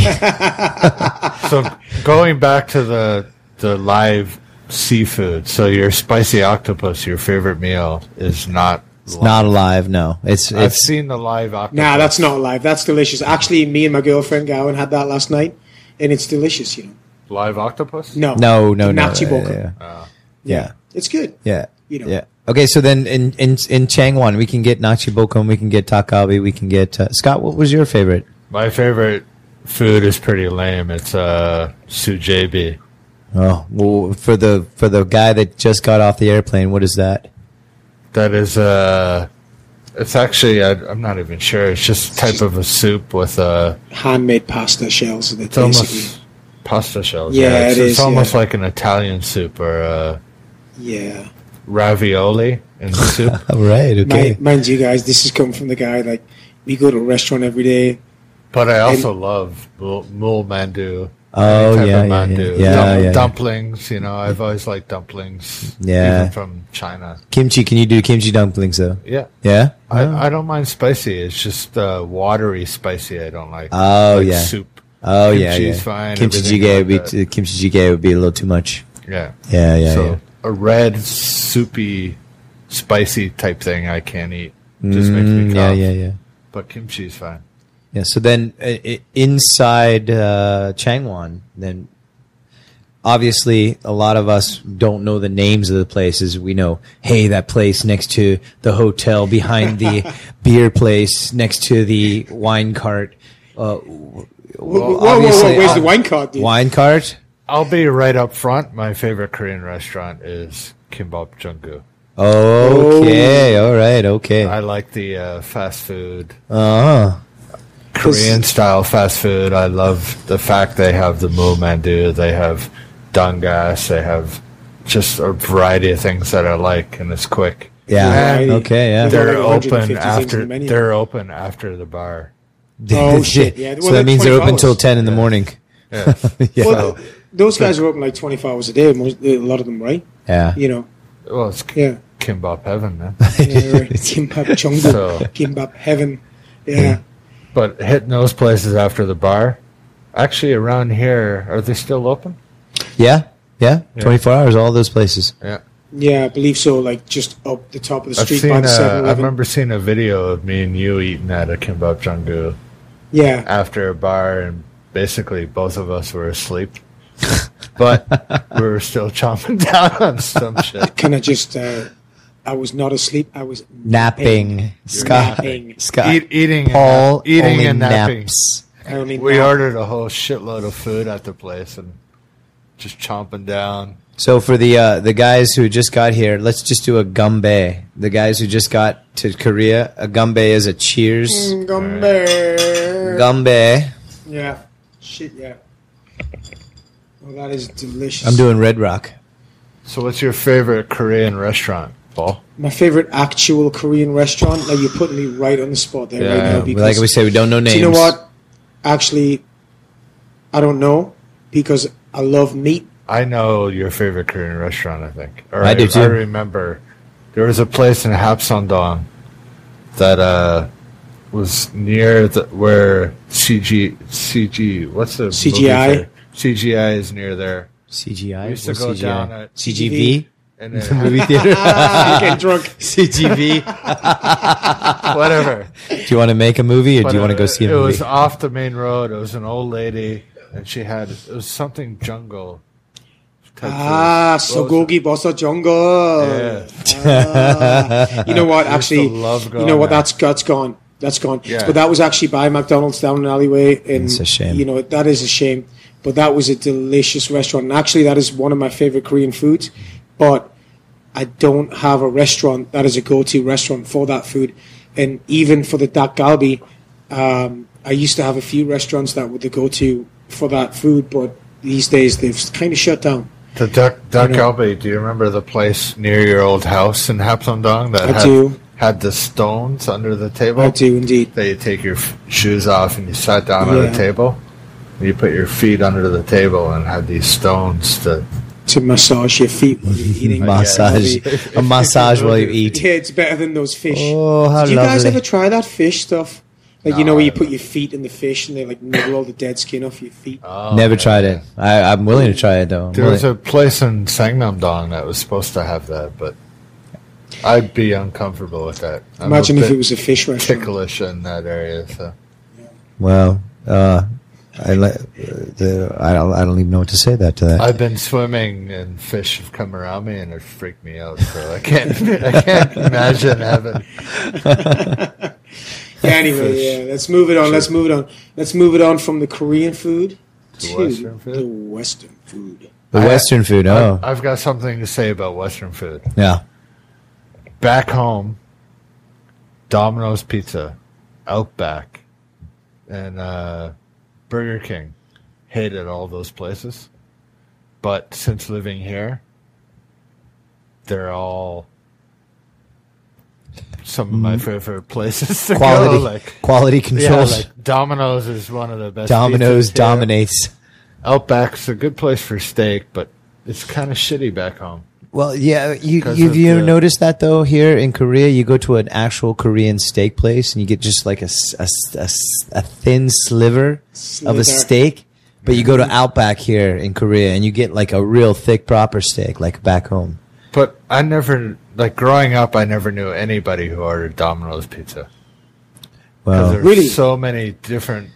So going back to the the live seafood. So your spicy octopus, your favorite meal, is not. it's not alive. No, it's I've it's seen the live octopus. Nah, that's not live. That's delicious. Actually, me and my girlfriend Gowan had that last night, and it's delicious. You know. live octopus. No, no, no, the no. Nachi yeah, bokum. yeah, Uh, yeah, It's good. yeah, You know. yeah. Okay, so then in in in Changwon, we can get nachi bokum, we can get takabi, we can get uh, Scott. What was your favorite? My favorite food is pretty lame. It's uh, sujebi. Oh, well, for the for the guy that just got off the airplane, what is that? That is uh, it's actually I, I'm not even sure. It's just type of a soup with uh, Handmade pasta shells. That it's almost pasta shells. Yeah, it's, it it's almost yeah. like an Italian soup or uh, Yeah. Ravioli in the soup. All right, okay. Mind, mind you guys, this has come from the guy like we go to a restaurant every day. But I also love mul, mul mandu. Oh, yeah, yeah, mandu. yeah. Yeah, Dum- yeah, yeah. dumplings. You know, I've always liked dumplings. Yeah. even from China. Kimchi, can you do kimchi dumplings though? Yeah, Yeah. I, I don't mind spicy. It's just uh, watery spicy. I don't like. Oh, like yeah. soup. Oh yeah, Kimchi's yeah. fine, Kimchi everything jjigae like would be that. t- kimchi jjigae would be a little too much. Yeah, Yeah, yeah, so yeah. A red soupy, spicy type thing I can't eat. Just makes Mm, me yeah, cough. yeah, yeah. But kimchi's fine. Yeah. So then, uh, i- inside uh, Changwon, then obviously a lot of us don't know the names of the places. We know, hey, that place next to the hotel, behind the beer place, next to the wine cart. Uh, Whoa, well, whoa, whoa, whoa, obviously, Where's uh, the wine card, dude? Wine cart. I'll be right up front. My favorite Korean restaurant is Kimbap Cheonguk. Okay. All right. Okay. I like the uh, fast food, Uh huh. Korean style fast food. I love the fact they have the moo mandu, they have dangas, they have just a variety of things that I like, and it's quick. Yeah. Variety. Okay. Yeah. They're They're like open after the they're open after the bar. Oh, shit, yeah. so that they're means they're open till hours. ten in the morning. Yeah. yeah. Well, th- those guys are open like 24 hours a day, most, a lot of them, right? yeah. You know, well, it's yeah. kimbap heaven, man. yeah right. Kimbap Cheonguk, So- Kimbap Heaven. Yeah. But hitting those places after the bar, actually around here, are they still open? Yeah. Yeah. Yeah. Twenty four hours. All those places. Yeah. Yeah, I believe so, like just up the top of the I've street seen. by the 7 Uh, I remember seeing a video of me and you eating at a kimbap Cheonguk Yeah. after a bar, and basically both of us were asleep, but we're still chomping down on some shit. Can I just, uh, I was not asleep. I was Napping. Scott. napping. Scott. Eat, eating, Paul and, eating only and napping. naps. I only We nap. ordered a whole shitload of food at the place and just chomping down. So for the uh, the guys who just got here, let's just do a gumbe. The guys who just got to Korea, a gumbe is a cheers. Mm, Gumbe. Gumbe. Yeah. Shit, yeah. Oh, that is delicious. I'm doing Red Rock. So, what's your favorite Korean restaurant, Paul? my favorite actual Korean restaurant. Like you're putting me right on the spot there right Yeah, now. like Because Like we say, we don't know names. do you know what? Actually, I don't know because I love meat. I know your favorite Korean restaurant. I think. Or I do too. I remember there was a place in Hapseongdong that uh, was near the, where CG CG. What's the movie CGI? Theater? CGI is near there. CGI. We used to What's go CGI? down at- CGV. And it Movie theater. Getting drunk. CGV. whatever. Do you want to make a movie, or do you want to uh, go see a movie? It movie? was off the main road. It was an old lady, and she had it was something jungle. type Ah, food. What was it? Sogogi Bossa Jungle. Yeah. Ah. you know what? I used to Actually, love you going know what? there. That's that's gone. That's gone. Yeah. But that was actually by McDonald's down an alleyway. And It's a shame. You know that is a shame. But that was a delicious restaurant. And actually, that is one of my favorite Korean foods. But I don't have a restaurant that is a go-to restaurant for that food. And even for the dak galbi, um, I used to have a few restaurants that were the go-to for that food. But these days, they've kind of shut down. The duck duck You know- Galbi, Do you remember the place near your old house in Hapseongdong that I had, do. had the stones under the table? I do indeed. That you take your f- shoes off and you sat down at Yeah. a table. You put your feet under the table and had these stones to. to massage your feet while you're eating. massage. A massage while you eat. it's better than those fish. Oh, how Did you guys ever try that fish stuff? Like you know where you put your feet in the fish and they like nibble all the dead skin off your feet. Oh, Never yeah. tried it. I, I'm willing to try it though. I'm There was willing- a place in Sangnam-dong that was supposed to have that, but I'd be uncomfortable with that. I'm Imagine if bit it was a fish restaurant. ticklish in that area. So well, uh, I, le- uh, the, I, don't, I don't even know what to say that to that. I've been swimming and fish have come around me and it freaked me out. So I can't, I can't imagine having. Yeah, anyway, yeah. Let's move it on. Let's move it on. Let's move it on from the Korean food to, Western food? the Western food. the I- Western food, oh. I've got something to say about Western food. yeah. Back home, Domino's Pizza, Outback, and uh, Burger King. Hated all those places. But since living here, they're all some of my favorite places to Mm-hmm. Quality, go. Like, quality controls. yeah, like Domino's is one of the best. Domino's dominates. Outback's a good place for steak, but it's kind of shitty back home. Well, yeah, you, 'Cause you've you the- noticed that though here in Korea, you go to an actual Korean steak place and you get just like a thin sliver of a steak, but you go to Outback here in Korea and you get like a real thick proper steak like back home. But I never, like growing up, I never knew anybody who ordered Domino's pizza. Well, there's Really? so many different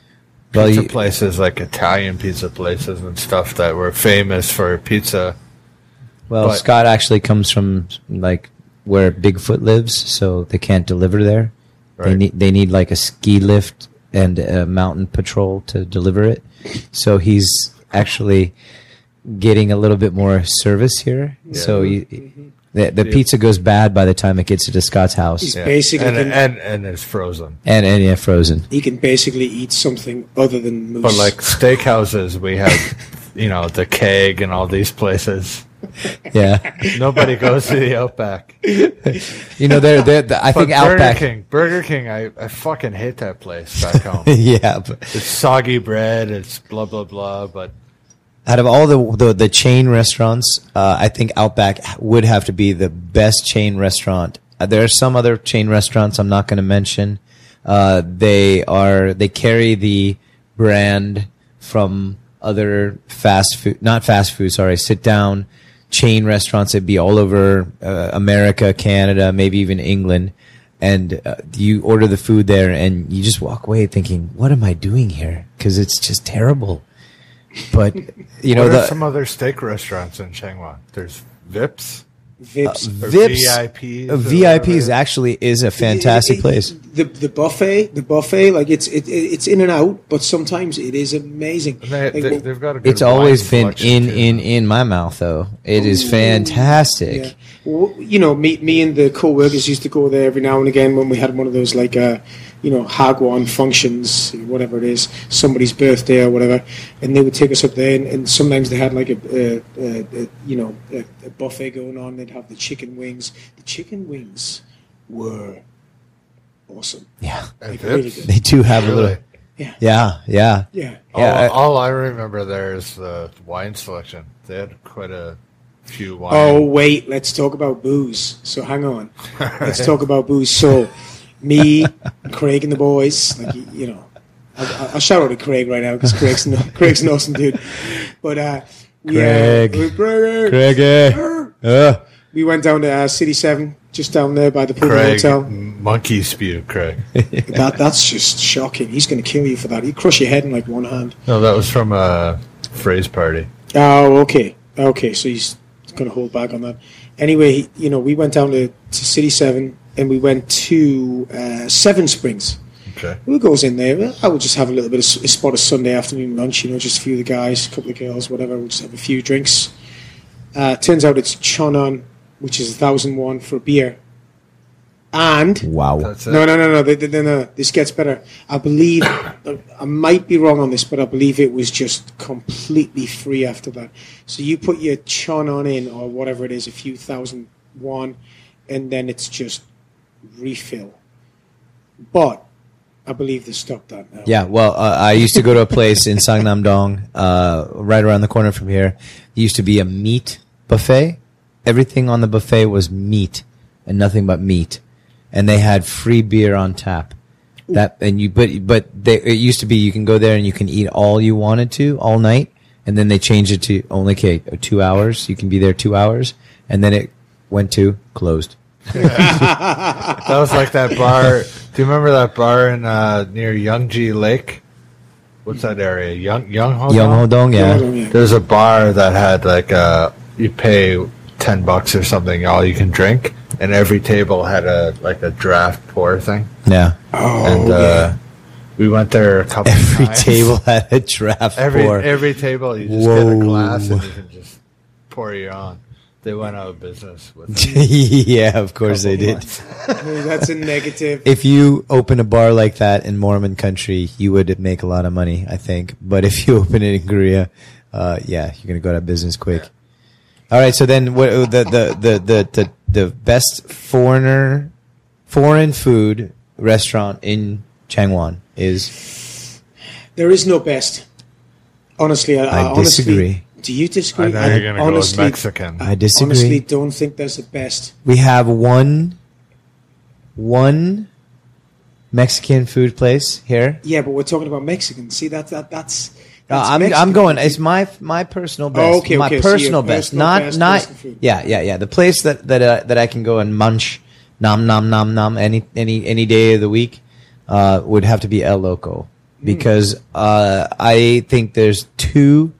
Well, pizza you- places, like Italian pizza places and stuff that were famous for pizza. Well, but- Scott actually comes from like where Bigfoot lives, so they can't deliver there. They need they need like a ski lift and a mountain patrol to deliver it. So he's actually getting a little bit more service here. So you, mm-hmm. the, the Yeah. pizza goes bad by the time it gets to Scott's house, He's basically and, can, and and it's frozen. and and yeah, frozen. he can basically eat something other than moose. But like steakhouses, we have, you know, the keg and all these places. Yeah, Nobody goes to the Outback. you know they're they're. the- I But think Burger Outback. King, Burger King, I, I fucking hate that place back home. yeah, but it's soggy bread. It's blah blah blah. But out of all the the, the chain restaurants, uh, I think Outback would have to be the best chain restaurant. Uh, there are some other chain restaurants I'm not going to mention. Uh, they are they carry the brand from other fast food, not fast food. Sorry, sit down chain restaurants that'd be all over uh, America, Canada, maybe even England. And uh, you order the food there, and you just walk away thinking, "What am I doing here?" Because it's just terrible. But you know what are the some other steak restaurants in Changwon? There's Vips. Vips. Or Vips, VIPs uh, or VIPs actually is a fantastic It- it- place. The the buffet, the buffet, like it's it, it- it's in and out, but sometimes it is amazing. They, like, they, they've got a good It's always been in too. in in my mouth though. It is fantastic. Yeah. Well, you know, me, me and the co-workers used to go there every now and again when we had one of those like, uh, you know, Hagwon functions, whatever it is, somebody's birthday or whatever, and they would take us up there, and, and sometimes they had like a, a, a, a you know, a, a buffet going on. They'd have the chicken wings. The chicken wings were awesome. Yeah, Like, really good. they do have a little. Yeah, Yeah, yeah. yeah. All, Yeah, I- all I remember there is the wine selection. They had quite a few wine. Oh wait, let's talk about booze. So hang on, let's talk about booze. So me, Craig, and the boys, like you, you know, I'll, I'll shout out to Craig right now because Craig's an, Craig's an awesome dude. But uh, we, Craig. uh, Craig, Craigie. Uh, we went down to uh, City Seven, just down there by the Puma Craig, Hotel. monkey spew, Craig. That that's just shocking. He's going to kill you for that. He'd crush your head in like one hand. No, that was from a phrase party. Oh, okay, okay. So he's going to hold back on that. Anyway, he- you know, we went down to, to City Seven and we went to uh, Seven Springs. Okay. Who goes in there? I would just have a little bit of s- a spot of Sunday afternoon lunch. You know, just a few of the guys, a couple of girls, whatever. We'll just have a few drinks. Uh, turns out it's Chonon, which is a thousand one for a beer. And wow. No, no, no, no, no, no, no. This gets better. I believe I might be wrong on this, but I believe it was just completely free after that. So you put your chon on in or whatever it is, a few thousand won, and then it's just refill. But I believe they stopped that now. Yeah, well, uh, I used to go to a place in Sangnam-dong, uh, right around the corner from here. There used to be a meat buffet. Everything on the buffet was meat and nothing but meat, and they had free beer on tap. That and you, but but they, it used to be you can go there and you can eat all you wanted to all night, and then they changed it to only okay, two hours. You can be there two hours, and then it went to closed. That was like that bar. Do you remember that bar in uh, near Yongji Lake? what's that area? Young Young Ho. Yonghodong, yeah. Hold on, yeah. There's a bar that had like a you pay ten bucks or something, all you can drink, and every table had a like a draft pour thing. Yeah. Oh, and yeah. uh, we went there a couple. Every times. table had a draft every pour. every table, you just get a glass and you can just pour your own. They went out of business with. yeah, of course they did. That's a negative. If you open a bar like that in Mormon country, you would make a lot of money, I think. But if you open it in Korea, uh, yeah, you're gonna go out of business quick. All right, so then what? uh, The the the the the, the best foreigner foreign food restaurant in Changwon is. There is no best. Honestly, I, I honestly, disagree. Do you I disagree? know you're gonna go with honestly, Mexican. I disagree. honestly don't think there's a best. We have one one Mexican food place here. Yeah, but we're talking about Mexican. See that that that's. No, I'm Mexican I'm going. It's my my personal best. Oh, okay, my okay, so personal best, personal not best not. Mexican food. Yeah, yeah, yeah. The place that that uh, that I can go and munch, nom nom nom nom any any any day of the week, uh, would have to be El Loco Hmm. because uh, I think there's two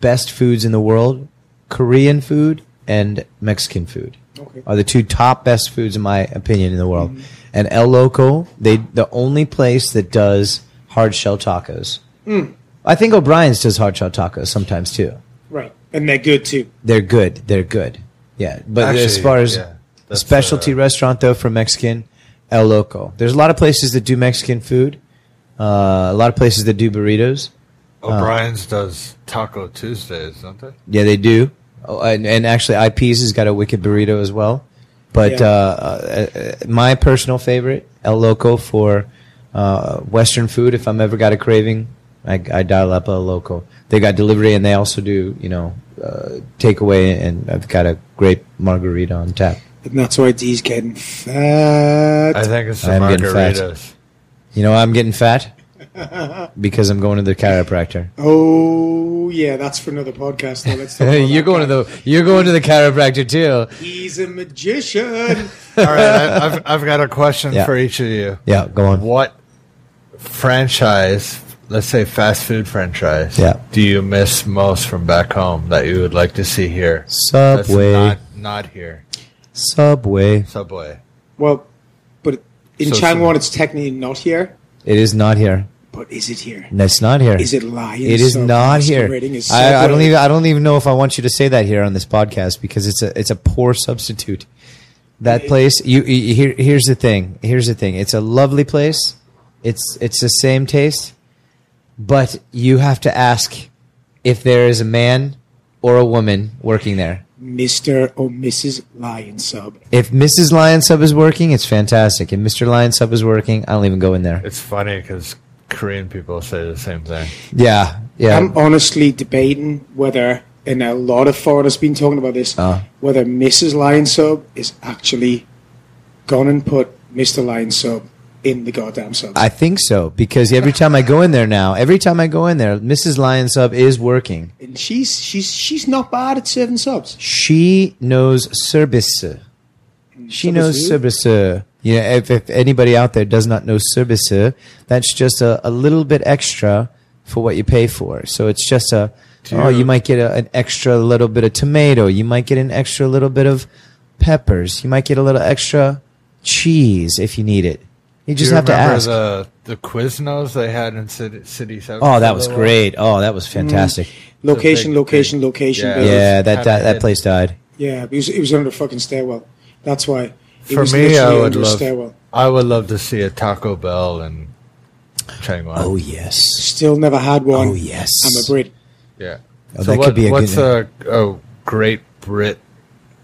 best foods in the world: Korean food and Mexican food. Okay. Are the two top best foods in my opinion in the world. Mm-hmm. And El Loco, they the only place that does hard shell tacos. Hmm. I think O'Brien's does hard shell tacos sometimes too. right, and they're good too. They're good. They're good. Yeah, but as far as yeah, a specialty uh, restaurant though for Mexican, El Loco. There's a lot of places that do Mexican food. Uh, a lot of places that do burritos. O'Brien's does Taco Tuesdays, don't they? Yeah, they do. Oh, and, and actually, IP's has got a wicked burrito as well. But Yeah. uh, uh, uh, my personal favorite, El Loco for uh, Western food. If I'm ever got a craving, I, I dial up El Loco. They got delivery, and they also do you know uh, takeaway. And I've got a great margarita on tap. And that's why D's getting fat. I think it's the I'm getting fat. margaritas. You know, I'm getting fat because I'm going to the chiropractor. oh yeah, that's for another podcast. Though. Let's talk you're that going to the you're going to the chiropractor too. He's a magician. All right, I, I've I've got a question Yeah. for each of you. Yeah, go on. What franchise, let's say fast food franchise, Yeah. do you miss most from back home that you would like to see here? Subway. That's not not here. Subway. Subway. well, but in So- Changwon, it's technically not here. It is not here. But is it here? It's not here. Is it lying? It is not here. I, I don't even. I don't even know if I want you to say that here on this podcast because it's a it's a poor substitute. That place. You, you here. Here's the thing. Here's the thing. It's a lovely place. It's it's the same taste, but you have to ask if there is a man or a woman working there. Mr. or Mrs. Lion Sub. If Mrs. Lion Sub is working, it's fantastic. If Mr. Lion Sub is working, I don't even go in there. It's funny because Korean people say the same thing. Yeah, yeah. I'm honestly debating whether, and a lot of foreigners been talking about this, Uh. whether Mrs. Lion Sub is actually gone and put Mr. Lion Sub in the goddamn sub. I think so because every time I go in there now, every time I go in there, Mrs. Lion Sub is working. and she's she's she's not bad at serving subs. She knows service. She knows Service service. You know, if, if anybody out there does not know service, that's just a, a little bit extra for what you pay for. So it's just a, oh, you might get a, an extra little bit of tomato. You might get an extra little bit of peppers. You might get a little extra cheese if you need it. You just you have to ask. the the Quiznos they had in City, City South? oh, that was great. Oh, that was mm. fantastic. Location, big location, thing. location. Yeah. Yeah, that that, that place died. yeah. It was it was under the fucking stairwell. That's why. It For me, I would love. stairwell. I would love to see a Taco Bell in Changwon. Oh yes. Still never had one. Oh yes. I'm a Brit. yeah. Oh, so that what, could be a what's good- a, a great Brit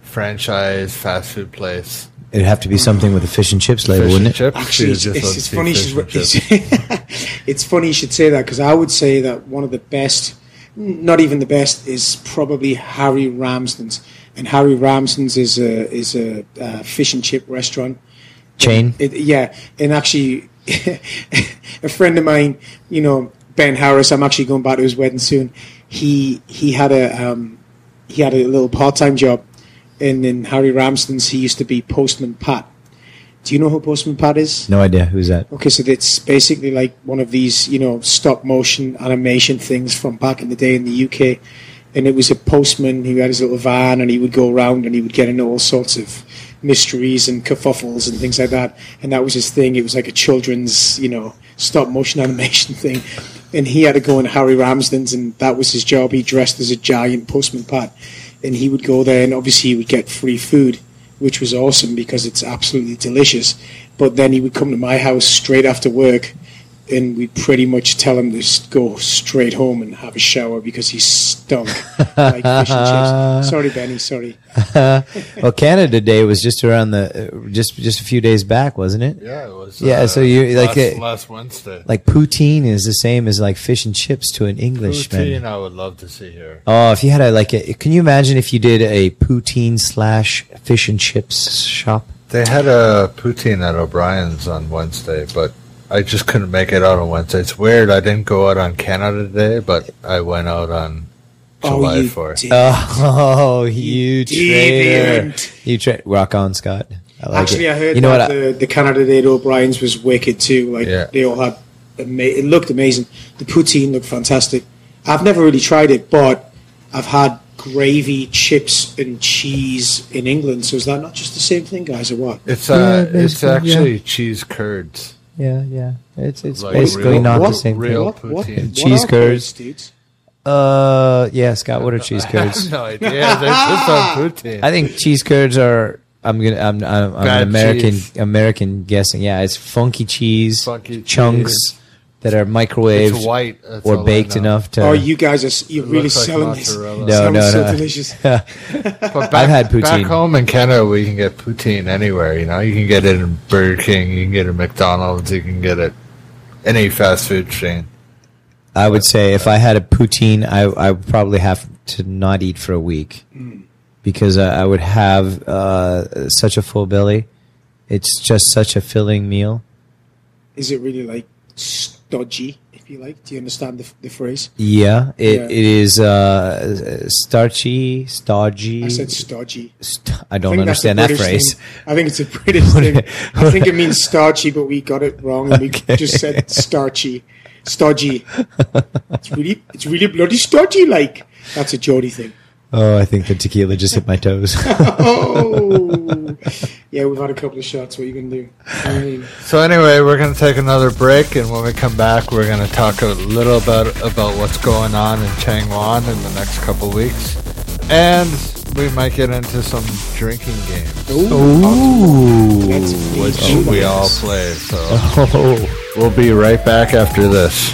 franchise fast food place? It'd have to be something with a fish and chips label, Fish wouldn't it? chips. Actually, it's, it's, it's funny. fish you should- It's, it's funny you should say that because I would say that one of the best, not even the best, is probably Harry Ramsden's, and Harry Ramsden's is a is a, uh fish and chip restaurant. Chain. It, yeah, and actually, a friend of mine, you know, Ben Harris. I'm actually going back to his wedding soon. He he had a um, he had a little part time job, and in Harry Ramsden's he used to be postman Pat. Do you know who Postman Pat is? No idea who's that. Okay, so it's basically like one of these, you know, stop motion animation things from back in the day in the UK. And it was a postman who had his little van and he would go around and he would get into all sorts of mysteries and kerfuffles and things like that. And that was his thing. It was like a children's, you know, stop motion animation thing. And he had to go in Harry Ramsden's and that was his job. He dressed as a giant postman Pat. And he would go there and obviously he would get free food which was awesome because it's absolutely delicious. But then he would come to my house straight after work, and we'd pretty much tell him to go straight home and have a shower because he stunk like fish and chips. Sorry, Benny. Sorry. well, Canada Day was just around the uh, just just a few days back, wasn't it? Yeah, it was. Yeah, so you- like last, uh, last Wednesday. Like poutine is the same as like fish and chips to an Englishman. Poutine, I would love to see here. Oh, if you had a like, a, can you imagine if you did a poutine slash fish and chips shop? They had a poutine at O'Brien's on Wednesday, but I just couldn't make it out on Wednesday. It's weird. I didn't go out on Canada Day, but I went out on July oh, 4th. did. Oh, you, traitor! deviant. You tra- rock on, Scott. I like Actually, it. I heard you know that what? I- the, the Canada Day at O'Brien's was wicked too. Like Yeah. they all had, ama- it looked amazing. The poutine looked fantastic. I've never really tried it, but I've had gravy, chips, and cheese in England. So is that not just the same thing, guys, or what? It's uh, Yeah, it's basically, yeah. actually cheese curds. Yeah, yeah. It's it's Like basically real- not what, the same real thing. what, what, what Cheese are curds. Uh, yeah, Scott. What are cheese I curds? have no idea. They're just on poutine. I think cheese curds are. I'm gonna. I'm. I'm, I'm an American. cheese. American guessing. Yeah, it's funky cheese, Funky chunks cheese. That are microwaved it's white. That's or baked enough to. Oh, you guys are you're really looks like selling this. mozzarella. No, Sounds no, so no. delicious. But back, I've had poutine. Back home in Canada, we can get poutine anywhere. You know, you can get it in Burger King, you can get it at McDonald's, you can get it any fast food chain. I would say if I had a poutine, I I would probably have to not eat for a week because I, I would have uh, such a full belly. It's just such a filling meal. Is it really like stodgy, if you like? Do you understand the, the phrase? Yeah, it, Yeah. it is uh, starchy, stodgy. I said stodgy. St- I don't I think that's a understand that phrase. thing. I think it's a British thing. I think it means starchy, but we got it wrong and we just said starchy, stodgy. It's really, it's really bloody stodgy. Like that's a Geordie thing. Oh, I think the tequila just hit my toes. Oh, yeah, we've had a couple of shots. What are you gonna do? I mean, So anyway, we're going to take another break, and when we come back, we're going to talk a little about about what's going on in Changwon in the next couple weeks, and we might get into some drinking games, Ooh. Let's which we all play. So Oh. we'll be right back after this.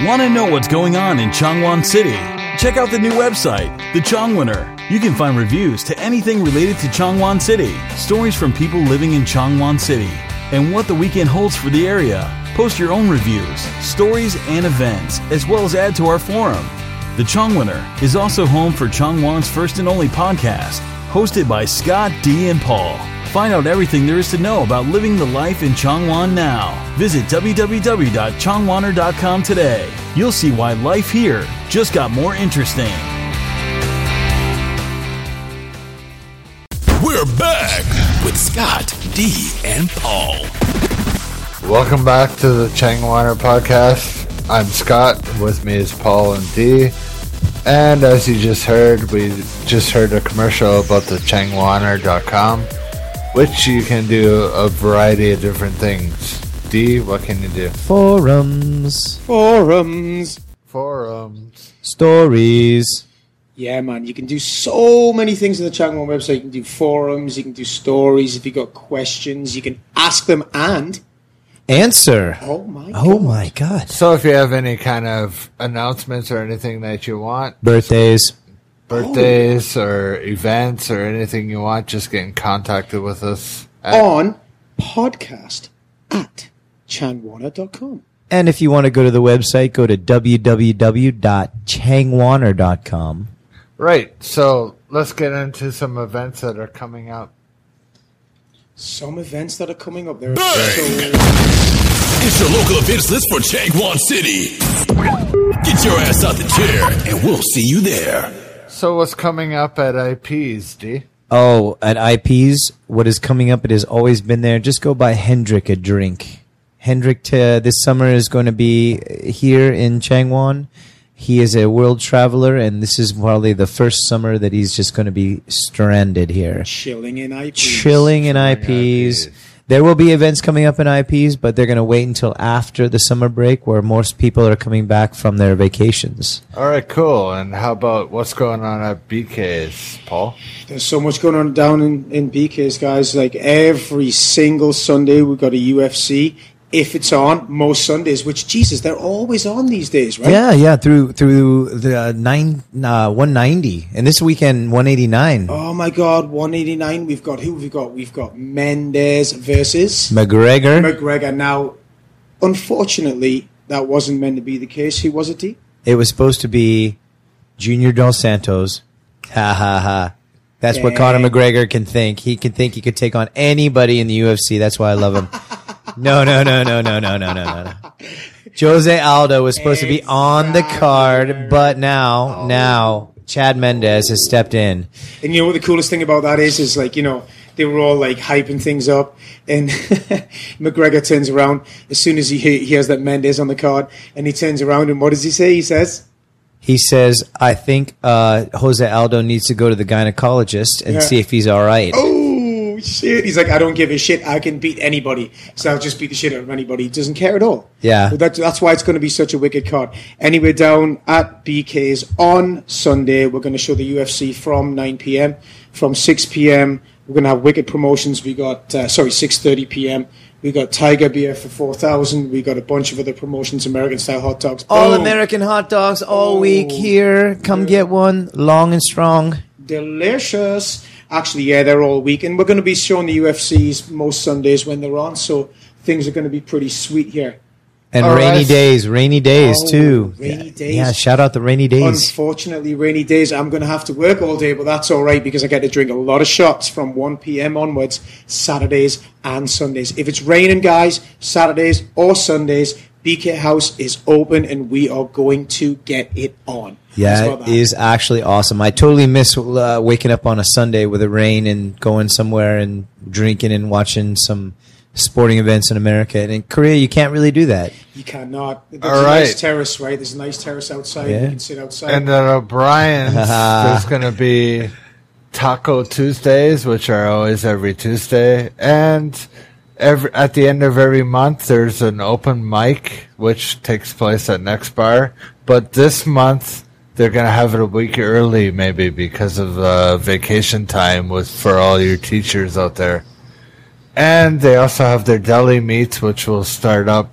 Want to know what's going on in Changwon City? Check out the new website, The Changwaner. You can find reviews to anything related to Changwon City, stories from people living in Changwon City, and what the weekend holds for the area. Post your own reviews, stories, and events, as well as add to our forum. The Changwaner is also home for Changwon's first and only podcast, hosted by Scott D. and Paul. Find out everything there is to know about living the life in Changwon now. Visit www.changwaner.com today. You'll see why life here just got more interesting. We're back with Scott, D, and Paul. Welcome back to the Changwaner podcast. I'm Scott. With me is Paul and D. And as you just heard, we just heard a commercial about the changwaner.com, which you can do a variety of different things. D, what can you do? Forums, Forums. Forums. stories. Yeah, man, you can do so many things on the Changwon website. You can do forums, you can do stories. If you've got questions, you can ask them. And Answer. oh my, Oh my god. So if you have any kind of announcements or anything that you want, Birthdays. Birthdays or events or anything you want, just get in contact with us. At, on podcast at changwaner.com. And if you want to go to the website, go to www.changwaner.com. Right. So let's get into some events that are coming up. Some events that are coming up there. Bang! So, It's your local events list for Changwon City. Get your ass out the chair, and we'll see you there. So what's coming up at IPs, D? Oh, at IPs, what is coming up? It has always been there. Just go buy Hendrik a drink. Hendrik uh, this summer is going to be here in Changwon. He is a world traveler, and this is probably the first summer that he's just going to be stranded here. Chilling in IPs. Chilling in IPs. IPs. There will be events coming up in IPs, but they're going to wait until after the summer break where most people are coming back from their vacations. All right, cool. And how about what's going on at BK's, Paul? There's so much going on down in, in BK's, guys. Like every single Sunday, we've got a UFC. If it's on, most Sundays, which, Jesus, they're always on these days, right? Yeah, yeah, through through the uh, nine uh, 190 and this weekend 189. Oh my God, 189. We've got who? We've got we've got Mendes versus McGregor. McGregor. Now, unfortunately, that wasn't meant to be the case. Who was it? D? it was supposed to be Junior Dos Santos. Ha ha ha. That's what Conor McGregor can think. He can think he could take on anybody in the UFC. That's why I love him. No, no, no, no, no, no, no, no, no. Jose Aldo was supposed to be on the card, but now, now Chad Mendes has stepped in. And you know what the coolest thing about that is? Is like you know they were all like hyping things up, and McGregor turns around as soon as he he hears that Mendes on the card, and he turns around and what does he say? He says, He says, "I think uh, Jose Aldo needs to go to the gynecologist and Yeah. see if he's all right." "Oh shit!" He's like, "I don't give a shit. I can beat anybody, so I'll just beat the shit out of anybody." He doesn't care at all. Yeah. But that's that's why it's going to be such a wicked card. Anyway, down at BK's on Sunday, we're going to show the UFC from 9 p.m. From 6 p.m., we're going to have wicked promotions. We got uh, sorry 6:30 p.m. We got Tiger Beer for 4,000. We got a bunch of other promotions, American style hot dogs. All American hot dogs all Oh, week here. Come get one, long and strong. delicious. Actually, yeah, they're all week, and we're going to be showing the UFCs most Sundays when they're on, so things are going to be pretty sweet here. And All rainy right. days, rainy days Oh, too. rainy Yeah, days. Yeah, shout out the rainy days. Unfortunately, rainy days, I'm going to have to work all day, but that's all right because I get to drink a lot of shots from 1 p.m. onwards, Saturdays and Sundays. If it's raining, guys, Saturdays or Sundays, BK House is open and we are going to get it on. Yeah, about it that? is actually awesome. I totally miss uh, waking up on a Sunday with the rain and going somewhere and drinking and watching some sporting events in America. And in Korea, you can't really do that. You cannot. There's All a nice terrace, right? There's a nice terrace outside. Yeah. You can sit outside. And then O'Brien's, there's going to be Taco Tuesdays, which are always every Tuesday, and every at the end of every month there's an open mic, which takes place at Next Bar. But this month they're going to have it a week early, maybe because of uh, vacation time with for all your teachers out there. And they also have their deli meats, which will start up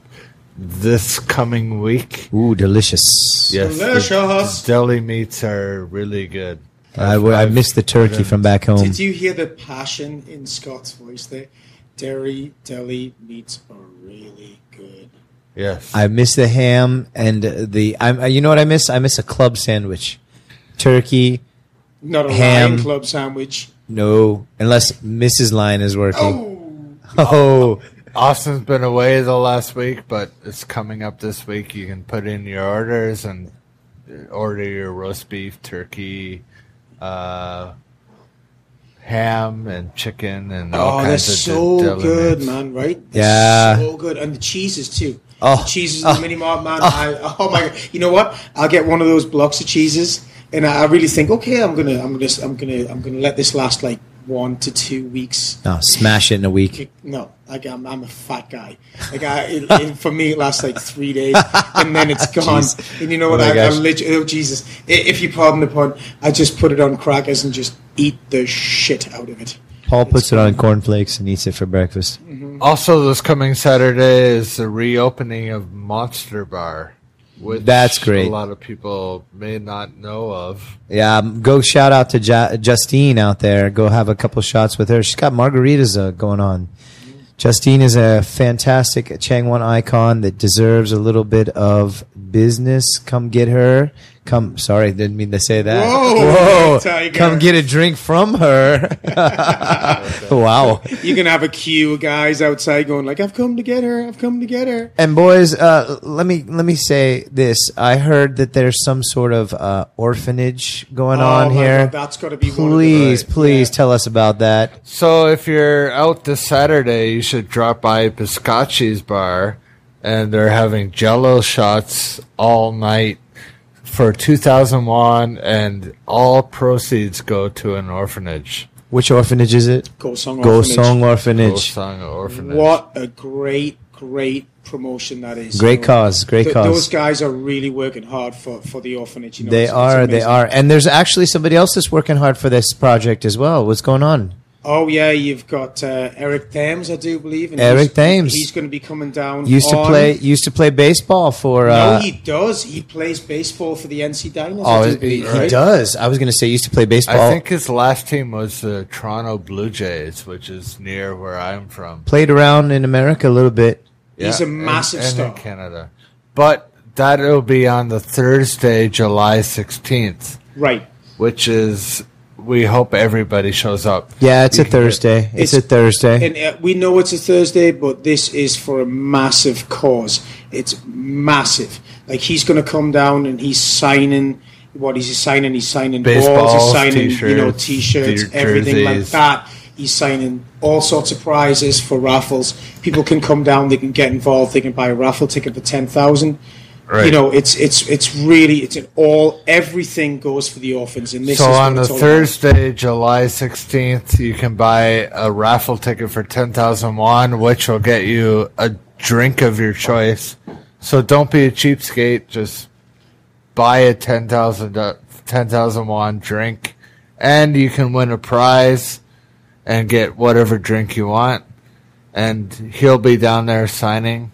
this coming week. Ooh, delicious. Yes, Delicious. the deli meats are really good. I missed the turkey from back home. Did you hear the passion in Scott's voice there? Dairy deli meats are really good. Yes, I miss the ham and the. I'm. uh, You know what I miss? I miss a club sandwich, turkey. Not a Ham. Lion Club sandwich. No, unless Mrs. Line is working. Oh, Oh, Austin's been away the last week, but it's coming up this week. You can put in your orders and order your roast beef, turkey, uh, ham, and chicken, and all oh, they're kinds of so deli good, man. Right? They're Yeah. so good, and the cheeses too. Oh. the cheeses, Oh. the mini mart, man. Oh. I, oh my god! You know what? I'll get one of those blocks of cheeses, and I, I really think, okay, I'm gonna, I'm gonna, I'm gonna, I'm gonna let this last like one to two weeks. no! Smash it in a week. No, like I'm, I'm a fat guy. Like I, it, it, for me, it lasts like three days, and then it's gone. Jeez. And you know what? Oh I, I gosh. literally, oh Jesus! If you pardon the pun, I just put it on crackers and just eat the shit out of it. Paul puts it on cornflakes and eats it for breakfast. Also, this coming Saturday is the reopening of Monster Bar. Which That's great. A lot of people may not know of. Yeah, um, go shout out to ja- Justine out there. Go have a couple shots with her. She's got margaritas uh, going on. Justine is a fantastic Changwon icon that deserves a little bit of business. Come get her. Come. Sorry, didn't mean to say that. Whoa, Tiger. come get a drink from her. wow. you can have a queue of guys outside going like, "I've come to get her. I've come to get her." And boys, uh, let me let me say this. I heard that there's some sort of uh, orphanage going Oh, on here. God, that's gotta be one of the- Please, please yeah. tell us about that. So if you're out this Saturday, you should drop by Biskatchy's bar, and they're having Jello shots all night for 2001, and all proceeds go to an orphanage. Which orphanage is it? Go Song Go Orphanage. Song Orphanage. Gosong Orphanage. What a great, great promotion that is. Great You know, cause, great th- cause. Those guys are really working hard for, for the orphanage. You know, They It's- it's are, they are, and there's actually somebody else that's working hard for this project as well. What's going on? Oh yeah, you've got uh, Eric Thames, I do believe. And Eric he's, Thames. He's going to be coming down. Used to play, used to play baseball for. No, Uh, he does. He plays baseball for the NC Dinos. oh, I do he, believe, he right? does. I was going to say, he used to play baseball. I think his last team was the Toronto Blue Jays, which is near where I'm from. played around in America a little bit. He's a and- massive and, star. in Canada. But that'll be on the Thursday, July 16th, Right. which is we hope everybody shows up. Yeah, it's You a Thursday. It's, It's- a Thursday. And uh, we know it's a Thursday, but this is for a massive cause. It's massive. Like he's going to come down and he's signing. What is he signing? He's signing balls. He's Baseballs, signing, you know, t-shirts, t-shirts, everything like that. He's signing all sorts of prizes for raffles. People can come down. They can get involved. They can buy a raffle ticket for ten thousand. Right. You know, it's it's it's really it's an all everything goes for the orphans. And this so is on the it's all about. Thursday, July 16th, you can buy a raffle ticket for 10,000 won, which will get you a drink of your choice. So don't be a cheapskate. Just buy a 10,000 uh, 10,000 won drink, and you can win a prize and get whatever drink you want. And he'll be down there signing.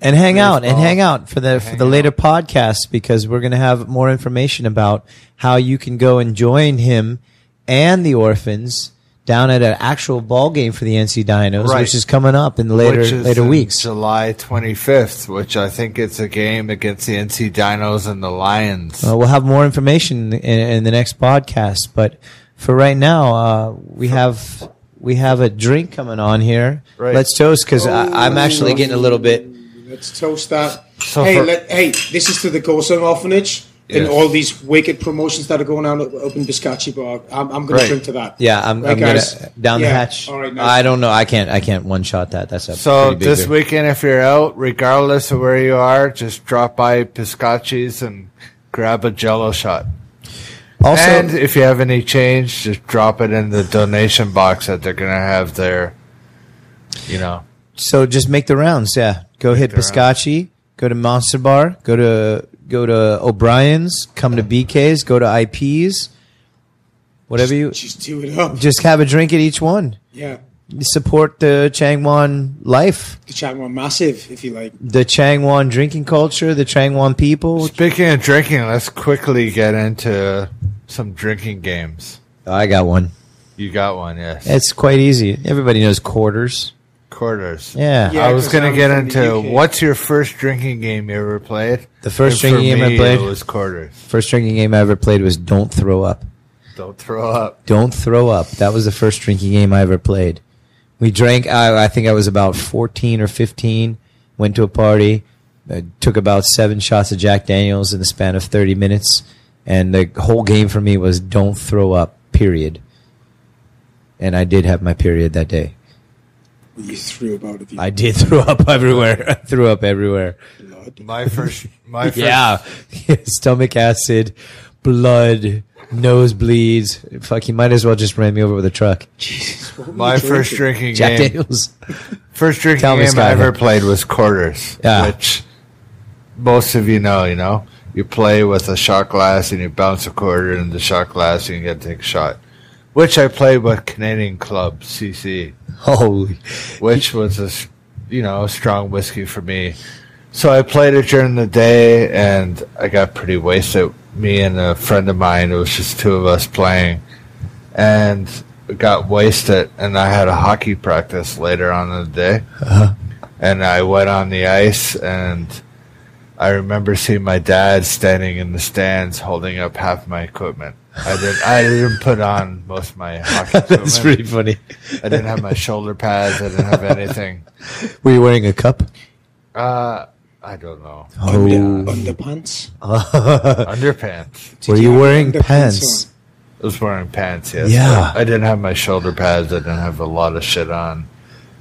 And hang out and hang out for the for the later podcasts because we're going to have more information about how you can go and join him and the orphans down at an actual ball game for the NC Dinos, Right. which is coming up in the later which is later in weeks. July 25th, which I think it's a game against the NC Dinos and the Lions. Uh, we'll have more information in, in the next podcast, but for right now, uh, we have we have a drink coming on here. Right. Let's toast because I'm actually getting a little bit. Let's toast that. So hey, for- let, hey, this is to the Gosong Orphanage and all these wicked promotions that are going on up up in Biskatchy Bar. I'm, I'm going Right. to drink to that. Yeah, I'm, Right, I'm gonna guys? down the hatch. All right, nice. I don't know. I can't. I can't one shot that. That's a So this beer. weekend, if you're out, regardless of where you are, just drop by Biskatchy's and grab a Jello shot. Also, and if you have any change, just drop it in the donation box that they're gonna have there. You know, So just make the rounds. Yeah, go hit the go to Monster Bar, go to go to O'Brien's, come to BK's, go to IP's, whatever you. Just do it up. Just have a drink at each one. Yeah. Support the Changwon life, The Changwon Massive, if you like. the Changwon drinking culture, the Changwon people. speaking of drinking, let's quickly get into some drinking games. I got one. You got one, yes. It's quite easy. Everybody knows quarters. Quarters. Yeah. Yeah. I was gonna get into what's your first drinking game you ever played? The first And for drinking game I played- it was quarters. First drinking game I ever played was Don't Throw Up. Don't throw up. Don't throw up. That was the first drinking game I ever played. We drank. I, I think I was about fourteen or fifteen. Went to a party. uh, took about seven shots of Jack Daniels in the span of thirty minutes, and the whole game for me was don't throw up. Period. And I did have my period that day. You threw up about it. I did throw up everywhere. I threw up everywhere. Blood. My first, my first, Yeah, stomach acid, blood, nosebleeds. Fuck, you might as well just ran me over with a truck. Jesus, my first drinking Jack game. Daniels. First drinking Tell me, game I ever played was quarters, Yeah. which most of you know. You know, you play with a shot glass and you bounce a quarter in the shot glass and you get to take a shot. Which I played with Canadian Club CC, Holy. which was a you know a strong whiskey for me. So I played it during the day and I got pretty wasted. Me and a friend of mine, it was just two of us playing, and got wasted. And I had a hockey practice later on in the day, uh-huh. and I went on the ice and I remember seeing my dad standing in the stands holding up half my equipment. I did. I didn't put on most of my hockey equipment. That's pretty funny. I didn't have my shoulder pads. I didn't have anything. Were you wearing a cup? Uh, I don't know. Under, Oh. underpants. Underpants. Did Were you have wearing underpants pants? I was wearing pants. Yes. Yeah. I didn't have my shoulder pads. I didn't have a lot of shit on,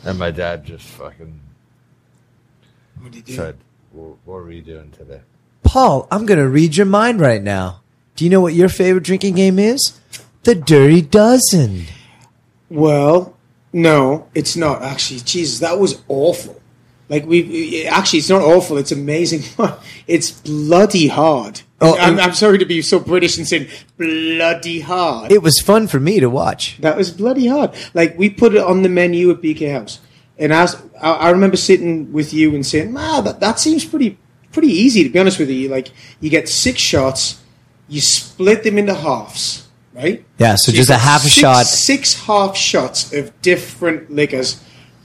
and my dad just fucking? What did you do? said, "What what were you doing today?" Paul, I'm going to read your mind right now. Do you know what your favorite drinking game is? The Dirty Dozen. Well, no, it's not actually. Jesus, that was awful. Like we actually, it's not awful. It's amazing. it's bloody hard. Oh, I'm, I'm sorry to be so British and saying bloody hard. It was fun for me to watch. that was bloody hard. Like we put it on the menu at BK House, and as I, I remember sitting with you and saying, "Wow, that, that seems pretty pretty easy." To be honest with you, like you get six shots, you split them into halves, right? Yeah, so you've just a half a six- shot. Six half shots of different liquors,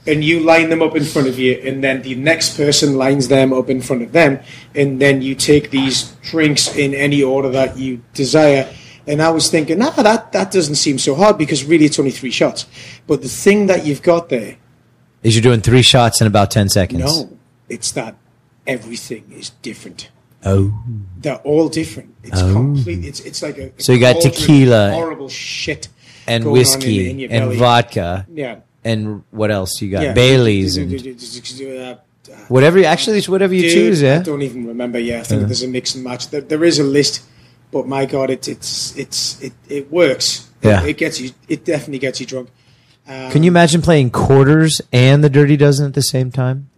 and you line them up in front of you, and then the next person lines them up in front of them, and then you take these drinks in any order that you desire. And I was thinking, nah, that, that doesn't seem so hard because really it's only three shots. But the thing that you've got there, Is you're doing three shots in about 10 seconds. no, it's that everything is different. Oh. They're all different. It's Oh. complete. It's it's like a So you got tequila horrible shit, And in- whiskey in your and vodka. Yeah, And what else you got? yeah. Bailey's and whatever. you- Actually, it's whatever you Dude, choose, I yeah? don't even remember. Yeah, I think uh-huh. there's a mix and match. There, there is a list, but my god, it, it's it's it, it works. Yeah. it, it gets you. It definitely gets you drunk. Can you um, imagine playing quarters and the Dirty Dozen at the same time?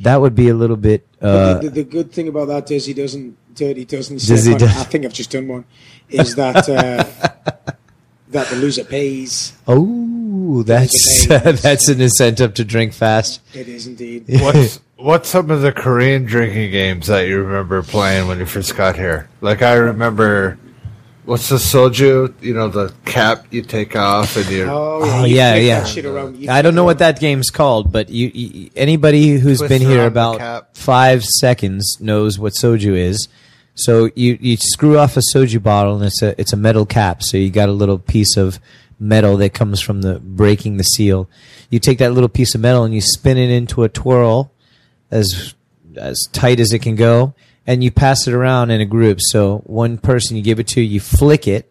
That would be a little bit. Uh, the, the, the good thing about that is he doesn't dirty doesn't. Dizzy say- does- I think I've just done one. Is that uh, that the loser pays? oh, that's There's a that's an incentive to drink fast. It is indeed. What's what's some of the Korean drinking games that you remember playing when you first got here? Like I remember, what's the soju? You know the cap you take off and you. Oh, Oh you yeah, flick yeah. that shit around. I don't know it what that game's called, but you, you anybody who's Twist been here about five seconds knows what soju is. So you, you screw off a soju bottle and it's a it's a metal cap. So you got a little piece of metal that comes from the breaking the seal. You take that little piece of metal and you spin it into a twirl as as tight as it can go, and you pass it around in a group. So one person you give it to, you flick it.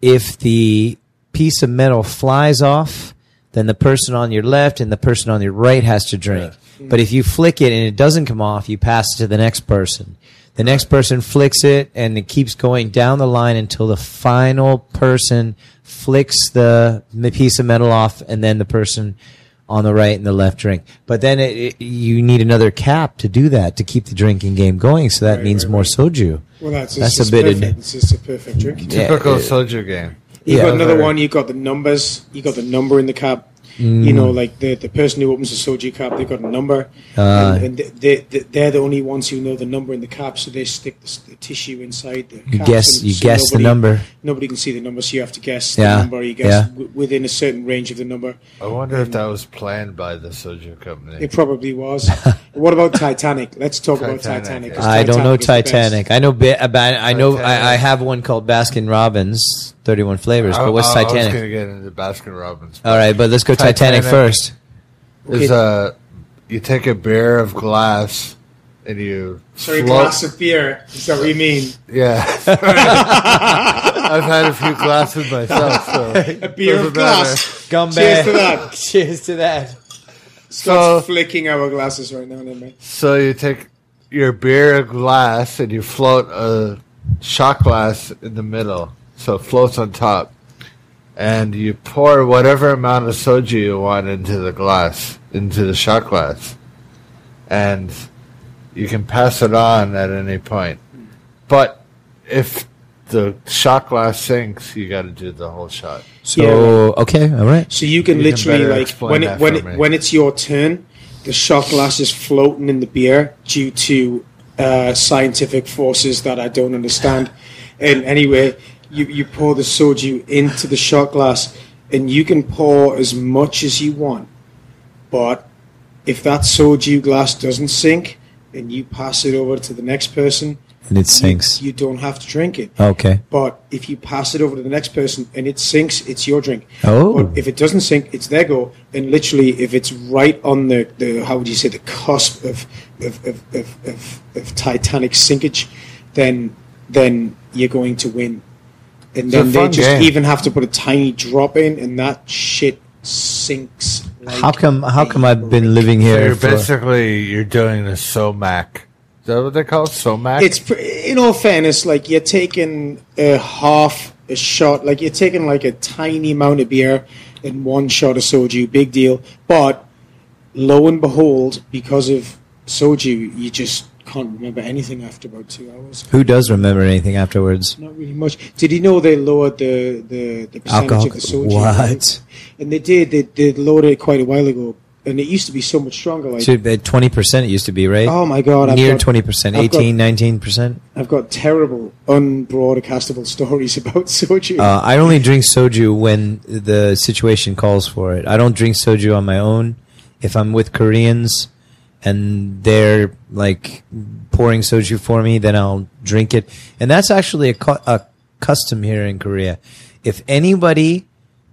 If the piece of metal flies off, then the person on your left and the person on your right has to drink. Mm-hmm. But if you flick it and it doesn't come off, you pass it to the next person. The next person flicks it and it keeps going down the line until the final person flicks the piece of metal off and then the person on the right and the left drink. But then it, it, you need another cap to do that to keep the drinking game going. So that Right, means right, more right. soju. Well, that's, That's it's a bit of- perfect. It's just a perfect drink. Yeah, Typical uh, soju game. You've Yeah, got another very- one. You've got the numbers. You got the number in the cap. Mm. You know, like the, the person who opens the soju cap, they've got a number, Ah. and, and they, they, they're the only ones who know the number in the cap. So they stick the, the tissue inside the. You guess- so- you so guess the number. Nobody can see the number, so you have to guess Yeah, the number. You guess yeah. w- within a certain range of the number. I wonder if that was planned by the soju company. It probably was. what about Titanic? Let's talk about Titanic, Titanic. yeah. 'cause I don't know is the best. Titanic. I know bit about. I know. I, I have one called Baskin Robbins, thirty-one flavors. I- But what's I, I was going to get into Baskin Robbins. All right, but let's go Titanic, Titanic. first. Is uh, you take a beer of glass and you Sorry, float- glass of beer. Is that what you mean? Yeah, I've had a few glasses myself. So A beer doesn't of glass. Gumbe. Cheers to that. Cheers to that. Scott's So- flicking our glasses right now, then, mate. So you take your beer glass and you float a shot glass in the middle, so it floats on top, and you pour whatever amount of soju you want into the glass, into the shot glass, and you can pass it on at any point. But if the shot glass sinks, you got to do the whole shot. So okay, all right. So you can You literally better like when it, when it, me. when it's your turn, the shot glass is floating in the beer due to uh, scientific forces that I don't understand. and anyway, you you pour the soju into the shot glass, and you can pour as much as you want, but if that soju glass doesn't sink, and you pass it over to the next person, And it sinks. you, you don't have to drink it. Okay. But if you pass it over to the next person and it sinks, it's your drink. Oh. But if it doesn't sink, it's their go. And literally, if it's right on the, the how would you say, the cusp of of, of, of, of, of Titanic sinkage, then then you're going to win. And then they just game. even have to put a tiny drop in, and that shit sinks. Like How come? How come I've been brick. living So here? you're For, basically you're doing a somaek. Is that what they call it? somaek? It's pr- in all fairness, like you're taking a half a shot, like you're taking like a tiny amount of beer in one shot of soju, big deal. But lo and behold, because of soju, you just can't remember anything after about two hours. who does remember anything afterwards? Not really much. Did you know they lowered the the, the percentage Alcohol. of the soju? What? And they did. They, they lowered it quite a while ago, and it used to be so much stronger. Like, Twenty percent it used to be, right? oh my god, I've Near got- twenty percent, I've got- 18, 19 percent. I've got terrible, unbroadcastable stories about soju. Uh, I only drink soju when the situation calls for it. I don't drink soju on my own. If I'm with Koreans and they're like pouring soju for me, then I'll drink it. And that's actually a, cu- a custom here in Korea. If anybody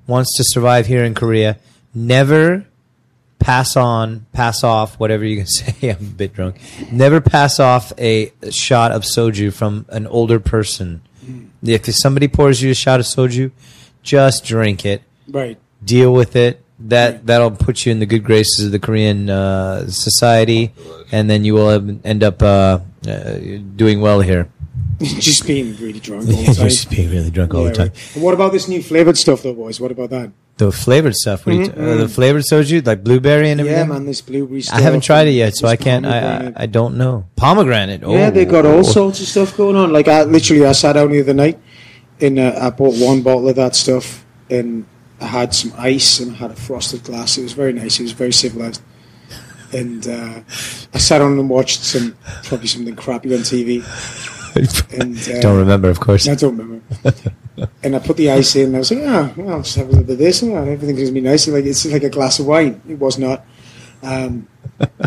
wants to survive here in Korea, never pass on, pass off, whatever you can say. I'm a bit drunk. Never pass off a shot of soju from an older person. If somebody pours you a shot of soju, just drink it. right. Deal with it. That that'll put you in the good graces of the Korean uh, society, and then you will end up uh, uh, doing well here. just being really drunk all the time. Just being really drunk all Yeah, the time. right. What about this new flavored stuff, though, boys? What about that? The flavored stuff, what you t- uh, the flavored soju, like blueberry and everything. Mm-hmm. Yeah, man, this blueberry stuff. I haven't tried it yet, so I can't. I, I. I don't know. Pomegranate. Oh, yeah, they got all sorts of stuff going on. Like I literally, I sat down the other night, and uh, I bought one bottle of that stuff, and I had some ice and I had a frosted glass. It was very nice. It was very civilized. And uh, I sat down and watched some probably something crappy on TV. And uh, don't remember, of course. I don't remember. and I put the ice in. and I was like, ah, well, I'll just have a little bit of this, and everything's gonna be nice. Like it's like a glass of wine. It was not. Um,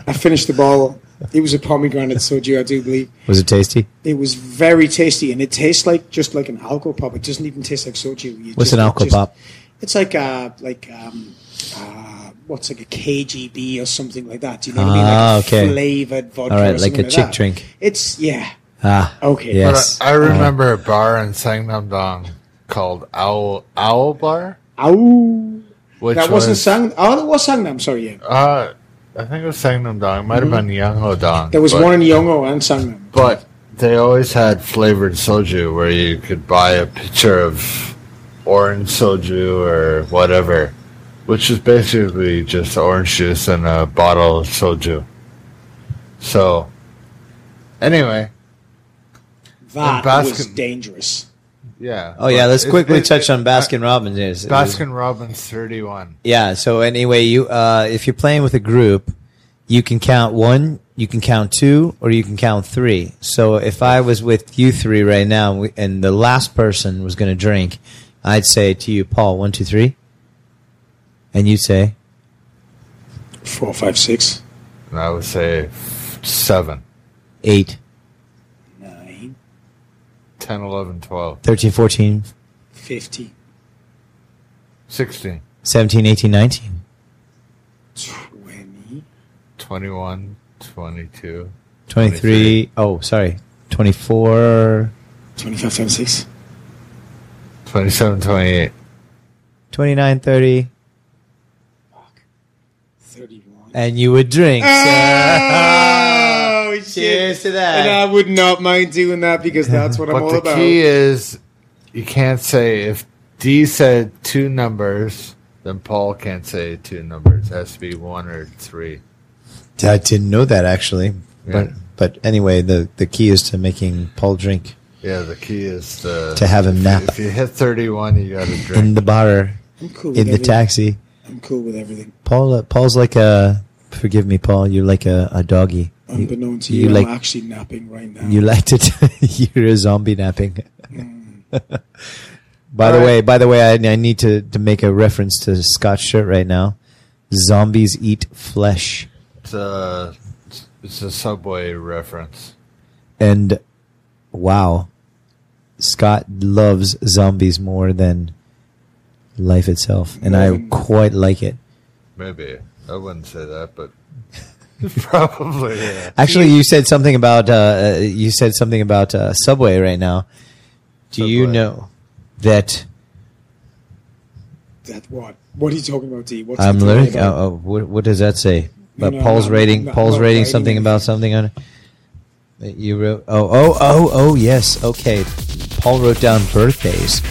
I finished the bottle. It was a pomegranate soju, I do believe. Was it tasty? It was very tasty, and it tastes like just like an alcohol pop. It doesn't even taste like soju. You What's just- an alcohol just- pop? It's like a like um, uh, what's like a KGB or something like that. Do you know what I mean? Ah, Like okay. flavored vodka. All right, or like something a chick that. drink. It's yeah. Ah, Okay. But yes. I, I remember a bar in Sangnam-dong called Owl Owl Bar, Ow. which That was wasn't Sang. Oh, that was Sangnam. Sorry, yeah. Uh, I think it was Sangnam-dong. It might have been Yongho-dong. Mm-hmm. There was but, one in Yongho and Sangnam. but they always had flavored soju where you could buy a pitcher of orange soju or whatever, which is basically just orange juice and a bottle of soju. So, anyway, That Baskin- was dangerous. yeah. oh yeah, let's quickly it- touch on it- Baskin Robbins. Yes, Baskin Robbins 31. Yeah. So anyway, you uh, if you're playing with a group, you can count one, you can count two, or you can count three. So if I was with you three right now, and the last person was going to drink, I'd say to you, Paul, one, two, three, and you'd say, Four, five, six, And I would say seven. eight, nine, 10, 11, 12, 13, 14, fifty, 16, 17, 18, 19. twenty, 21, 22, 23, oh, sorry, 24, twenty-five, twenty-six. 27, 28. 29, 30, Thirty-one. and you would drink. Oh, shit. Cheers to that. And I would not mind doing that because that's what I'm But all the about. The key is you can't say if D said two numbers, then Paul can't say two numbers. It has to be one or three. I didn't know that actually, but but anyway, the the key is to making Paul drink Yeah, the key is to, to have him nap If you hit 31, you got to drink. in the bar I'm cool in the everything. taxi. I'm cool with everything. Paul uh, Paul's like a forgive me, Paul. You're like a, a doggy. You, Unbeknown to you you, like- I'm actually napping right now. you like to t- you're a zombie napping. by the All right. way, by the way, I, I need to to make a reference to Scott's shirt right now. Zombies eat flesh. It's, uh, It's a Subway reference. And wow, Scott loves zombies more than life itself, and I quite like it. Maybe I wouldn't say that, but probably. Yeah. Actually, you said something about uh, uh, you said something about uh, Subway right now. Do you know that That what? What are you talking about, D? What's I'm the lyric? Oh, oh, what, what does that say? About No, Paul's no, rating. no, Paul's no, rating rating something about something on it. That You wrote. Oh, oh, oh, oh. Yes. Okay. Paul wrote down birthdays.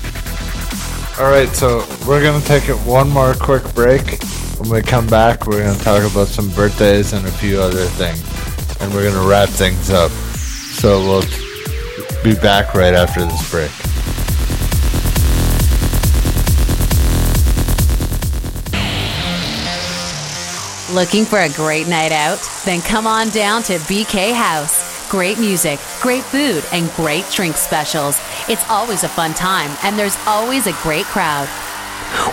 All right, so we're gonna take it one more quick break. When we come back, we're gonna talk about some birthdays and a few other things, and we're gonna wrap things up. So we'll be back right after this break. Looking for a great night out? Then come on down to BK House. Great music, great food, and great drink specials. It's always a fun time, and there's always a great crowd.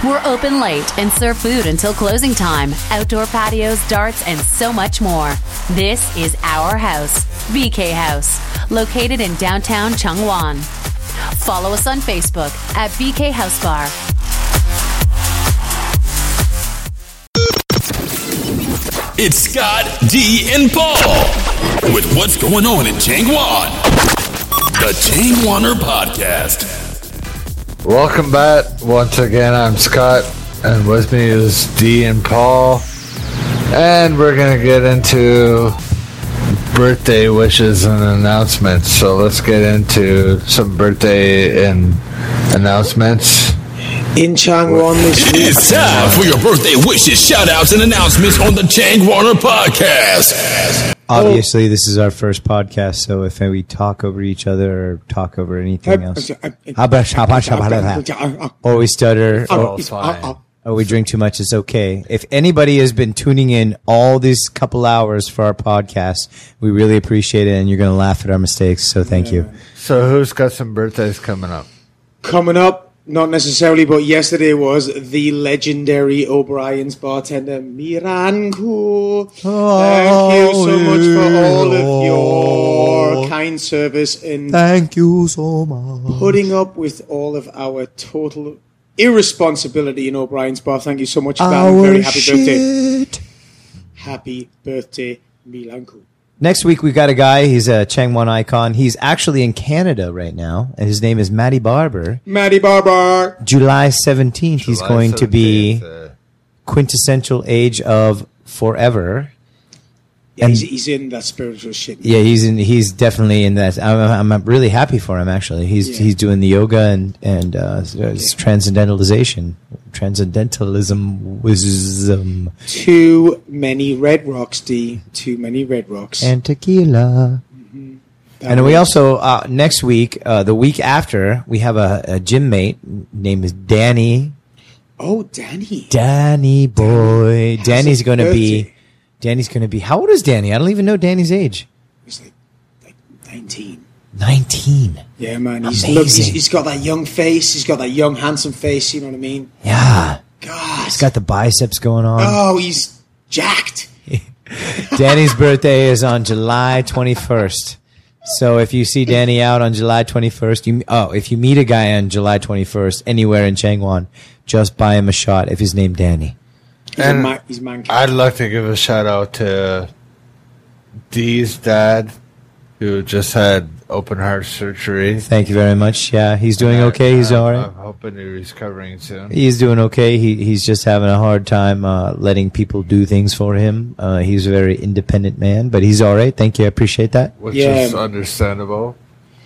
We're open late and serve food until closing time, outdoor patios, darts, and so much more. This is our house, BK House, located in downtown Changwon. Follow us on Facebook at BK House Bar. It's Scott, D, and Paul with what's going on in Changwon. The Changwaner Podcast. Welcome back once again. I'm Scott, and with me is D and Paul, and we're gonna get into birthday wishes and announcements. So let's get into some birthday and announcements. In Changwon this week. It's time for your birthday wishes, shout outs, and announcements on the Changwaner Podcast. Obviously, this is our first podcast, so if we talk over each other or talk over anything uh, else, uh, uh, or oh, we stutter, or, All fine. or we drink too much, it's okay. If anybody has been tuning in all these couple hours for our podcast, we really appreciate it, and you're going to laugh at our mistakes. So thank you. So who's got some birthdays coming up? Coming up, not necessarily, but yesterday was the legendary O'Brien's bartender, Miranku. Thank you so much for all of your oh. kind service in Thank you so much. putting up with all of our total irresponsibility in O'Brien's bar. Thank you so much for that. very happy birthday. Happy birthday, Milanku. Next week we've got a guy. He's a Changwon icon. He's actually in Canada right now, and his name is Matty Barber. Maddie Barber. July seventeenth, he's July going to be 17th, uh, quintessential age of forever. Yeah, he's, he's in that spiritual shit. Yeah, he's in. He's definitely in that. I'm, I'm really happy for him. Actually, he's Yeah. he's doing the yoga and and uh, s- transcendentalization, transcendentalism, wisdom, Too many red rocks, D. Too many red rocks. and tequila. That And we also uh, next week, uh, the week after, we have a, a gym mate named is Danny. Oh, Danny. Danny boy, Danny's going to be. Danny's going to be. How old is Danny? I don't even know Danny's age. He's like, like 19. Nineteen. Yeah, man. He's, look, he's, he's got that young face. He's got that young, handsome face. You know what I mean? Yeah, God. he's got the biceps going on. oh, he's jacked. Danny's birthday is on July 21st. So if you see Danny out on July 21st, you oh, if you meet a guy on July 21st anywhere in Changwon, just buy him a shot if his name Danny. He's, And a man, he's man. I'd like to give a shout out to Dee's dad, who just had open heart surgery. Thank you very much. Yeah, he's doing okay. He's I'm- all right. I'm hoping he's recovering soon. He's doing okay. He he's just having a hard time uh, letting people do things for him. Uh, he's a very independent man, but he's all right. Thank you. I appreciate that. which Yeah. is understandable.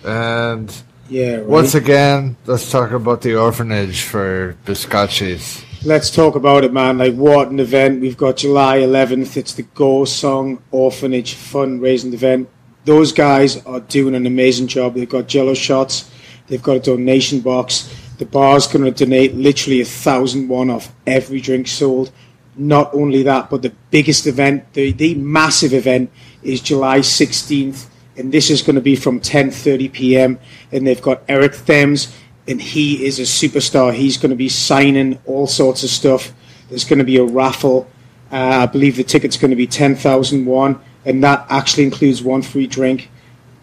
And Yeah, right. once again, let's talk about the orphanage for Biskatchys. Let's talk about it, man. Like, what an event. We've got July 11th. It's the Go Song Orphanage fundraising event. Those guys are doing an amazing job. They've got jello shots. They've got a donation box. The bar's going to donate literally a thousand one off every drink sold. Not only that, but the biggest event, the, the massive event, is July 16th, and this is going to be from 10:30 p.m. And they've got Eric Thames, and he is a superstar. He's going to be signing all sorts of stuff. There's going to be a raffle. Uh, I believe the ticket's going to be 10,000 won. and that actually includes one free drink.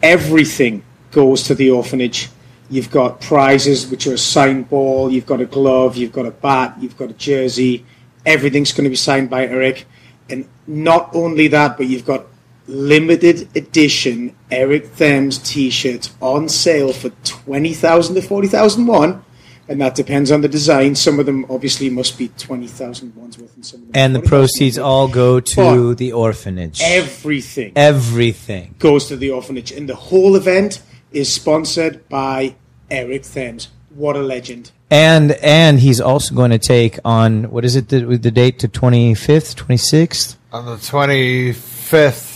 Everything goes to the orphanage. You've got prizes, which are a signed ball. You've got a glove. You've got a bat. You've got a jersey. Everything's going to be signed by Eric. And not only that, but you've got limited edition Eric Thames t-shirts on sale for 20,000 to 40,000 won. And that depends on the design. Some of them obviously must be 20,000 ones worth. And, some of them And the proceeds worth. all go to But the orphanage. Everything Everything. goes to the orphanage. And the whole event is sponsored by Eric Thames. What a legend. And and he's also going to take on what is it the, the date to 25th, 26th? On the 25th,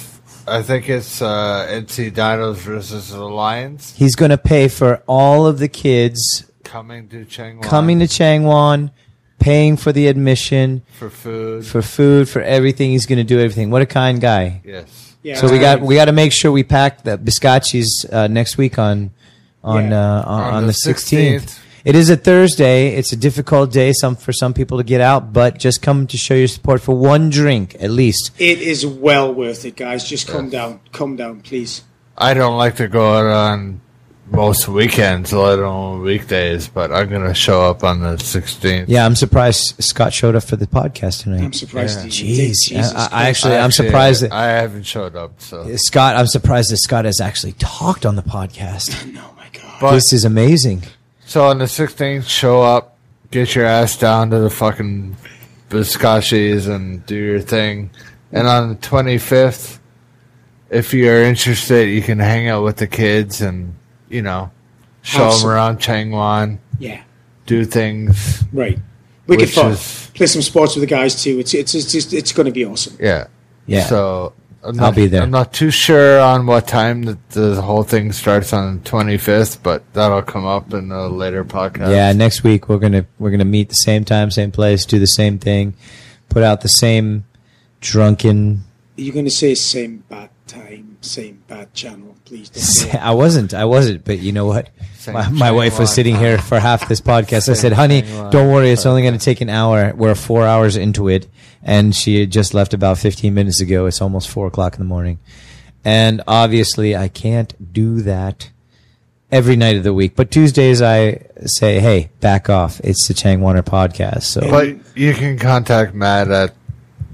I think it's uh, NC Dinos versus the Lions He's going to pay for all of the kids coming to Changwon coming to Changwon, paying for the admission, for food. for food, for everything. He's going to do everything. What a kind guy. yes. Yeah, So we got we got to make sure we pack the biscottis uh, next week on on Yeah. uh, on, On on the the sixteenth. 16th. It is a Thursday. It's a difficult day some for some people to get out, but just come to show your support for one drink at least. It is well worth it, guys. Just calm down. Come down, please. I don't like to go out on most weekends, let alone weekdays, but I'm going to show up on the 16th. Yeah, I'm surprised Scott showed up for the podcast tonight. I'm surprised. Yeah. that you did. Jeez, Jesus I, I Christ. actually I'm Actually, surprised that I haven't showed up, so. Scott. I'm surprised that Scott has actually talked on the podcast. Oh my god. But this is amazing. So on the 16th, show up, get your ass down to the fucking biscottis and do your thing. And on the 25th, if you're interested, you can hang out with the kids and, you know, show Have them some- around Changwon, Yeah. do things. Right. Which fun. is- Play some sports with the guys too. It's it's it's just, it's going to be awesome. Yeah. Yeah. So I'm I'll not, be there. I'm not too sure on what time that the whole thing starts on the 25th, but that'll come up in a later podcast. Yeah, next week we're gonna we're gonna meet the same time, same place, do the same thing, put out the same drunken. You're going to say same bad time, same bad channel. Please don't. I wasn't, I wasn't, but you know what? Same My, my wife was sitting here for half this podcast. I said, "Honey, don't worry, it's only going to take an hour. We're four hours into it, and she had just left about fifteen minutes ago. It's almost four o'clock in the morning, and obviously I can't do that." Every night of the week, but Tuesdays I say, "Hey, back off! It's the Changwaner podcast." So But you can contact Matt at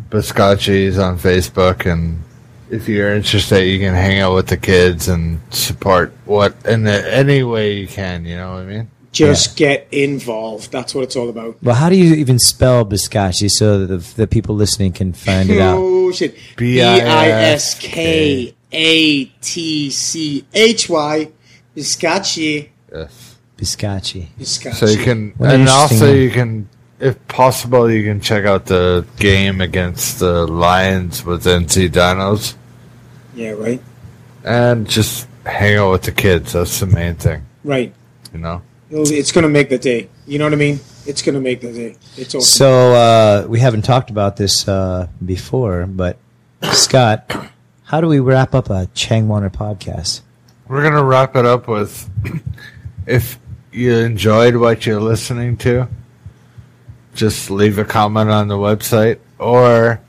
Biskatchys on Facebook, and if you're interested, you can hang out with the kids and support what in the, any way you can. You know what I mean? Just get involved. That's what it's all about. Well, how do you even spell biskatchy so that the, the people listening can find it out? Oh shit! B B I I S S K A T C H Y. Biskatchy. Yes. Biskatchy. Biskatchy. So you can, What and also you can, if possible, you can check out the game against the Lions with NC Dinos, Yeah. Right. and just hang out with the kids. That's the main thing. Right. You know. It's going to make the day. You know what I mean? It's going to make the day. It's awesome. So uh, we haven't talked about this uh, before, but Scott, how do we wrap up a Changwaner podcast? We're gonna wrap it up with if you enjoyed what you're listening to, just leave a comment on the website, or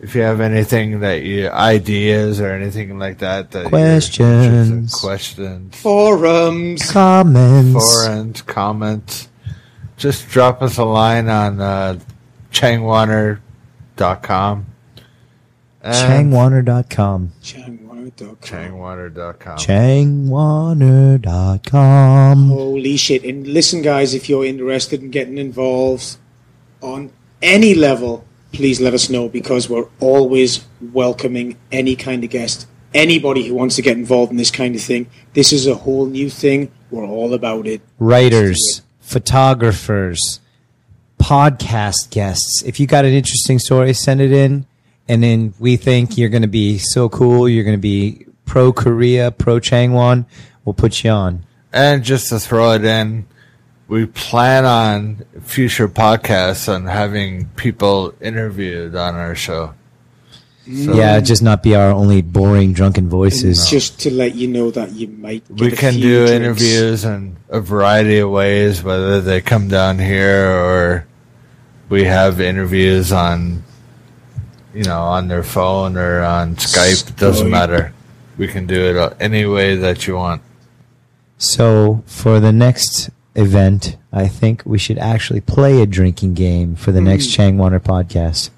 if you have anything that you ideas or anything like that that Questions. questions, Forums. Comments. forums, comments, just drop us a line on uh, changwater.com. and Changwarner.com. Changwater.com. Changwater.com. Changwarner.com. Holy shit. And listen, guys, if you're interested in getting involved on any level, please let us know because we're always welcoming any kind of guest. Anybody who wants to get involved in this kind of thing. This is a whole new thing. We're all about it. Writers, photographers, podcast guests. If you got an interesting story, send it in. And then we think you're going to be so cool. You're going to be pro Korea, pro Changwon. We'll put you on. And just to throw it in, we plan on future podcasts on having people interviewed on our show. So Yeah, just not be our only boring drunken voices. Just to let you know that you might get we a can few do drinks. interviews in a variety of ways, whether they come down here or we have interviews on, you know, on their phone or on Skype. It doesn't matter. We can do it uh, any way that you want. So for the next event, I think we should actually play a drinking game for the next Changwaner podcast.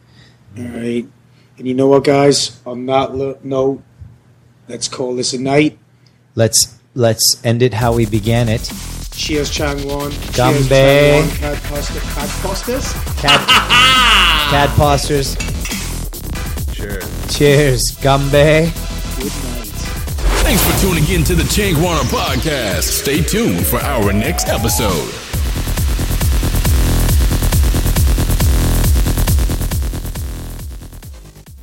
All right. And you know what, guys? On that lo- note, let's call this a night. Let's let's end it how we began it. Cheers, Changwon. Gumbe. Cheers, Changwon. Cad Costa. Cad Costas? Cad, Cad Posters. Sure. Cheers, Gumbe. Good night. Thanks for tuning in to the Changwaner Podcast. Stay tuned for our next episode.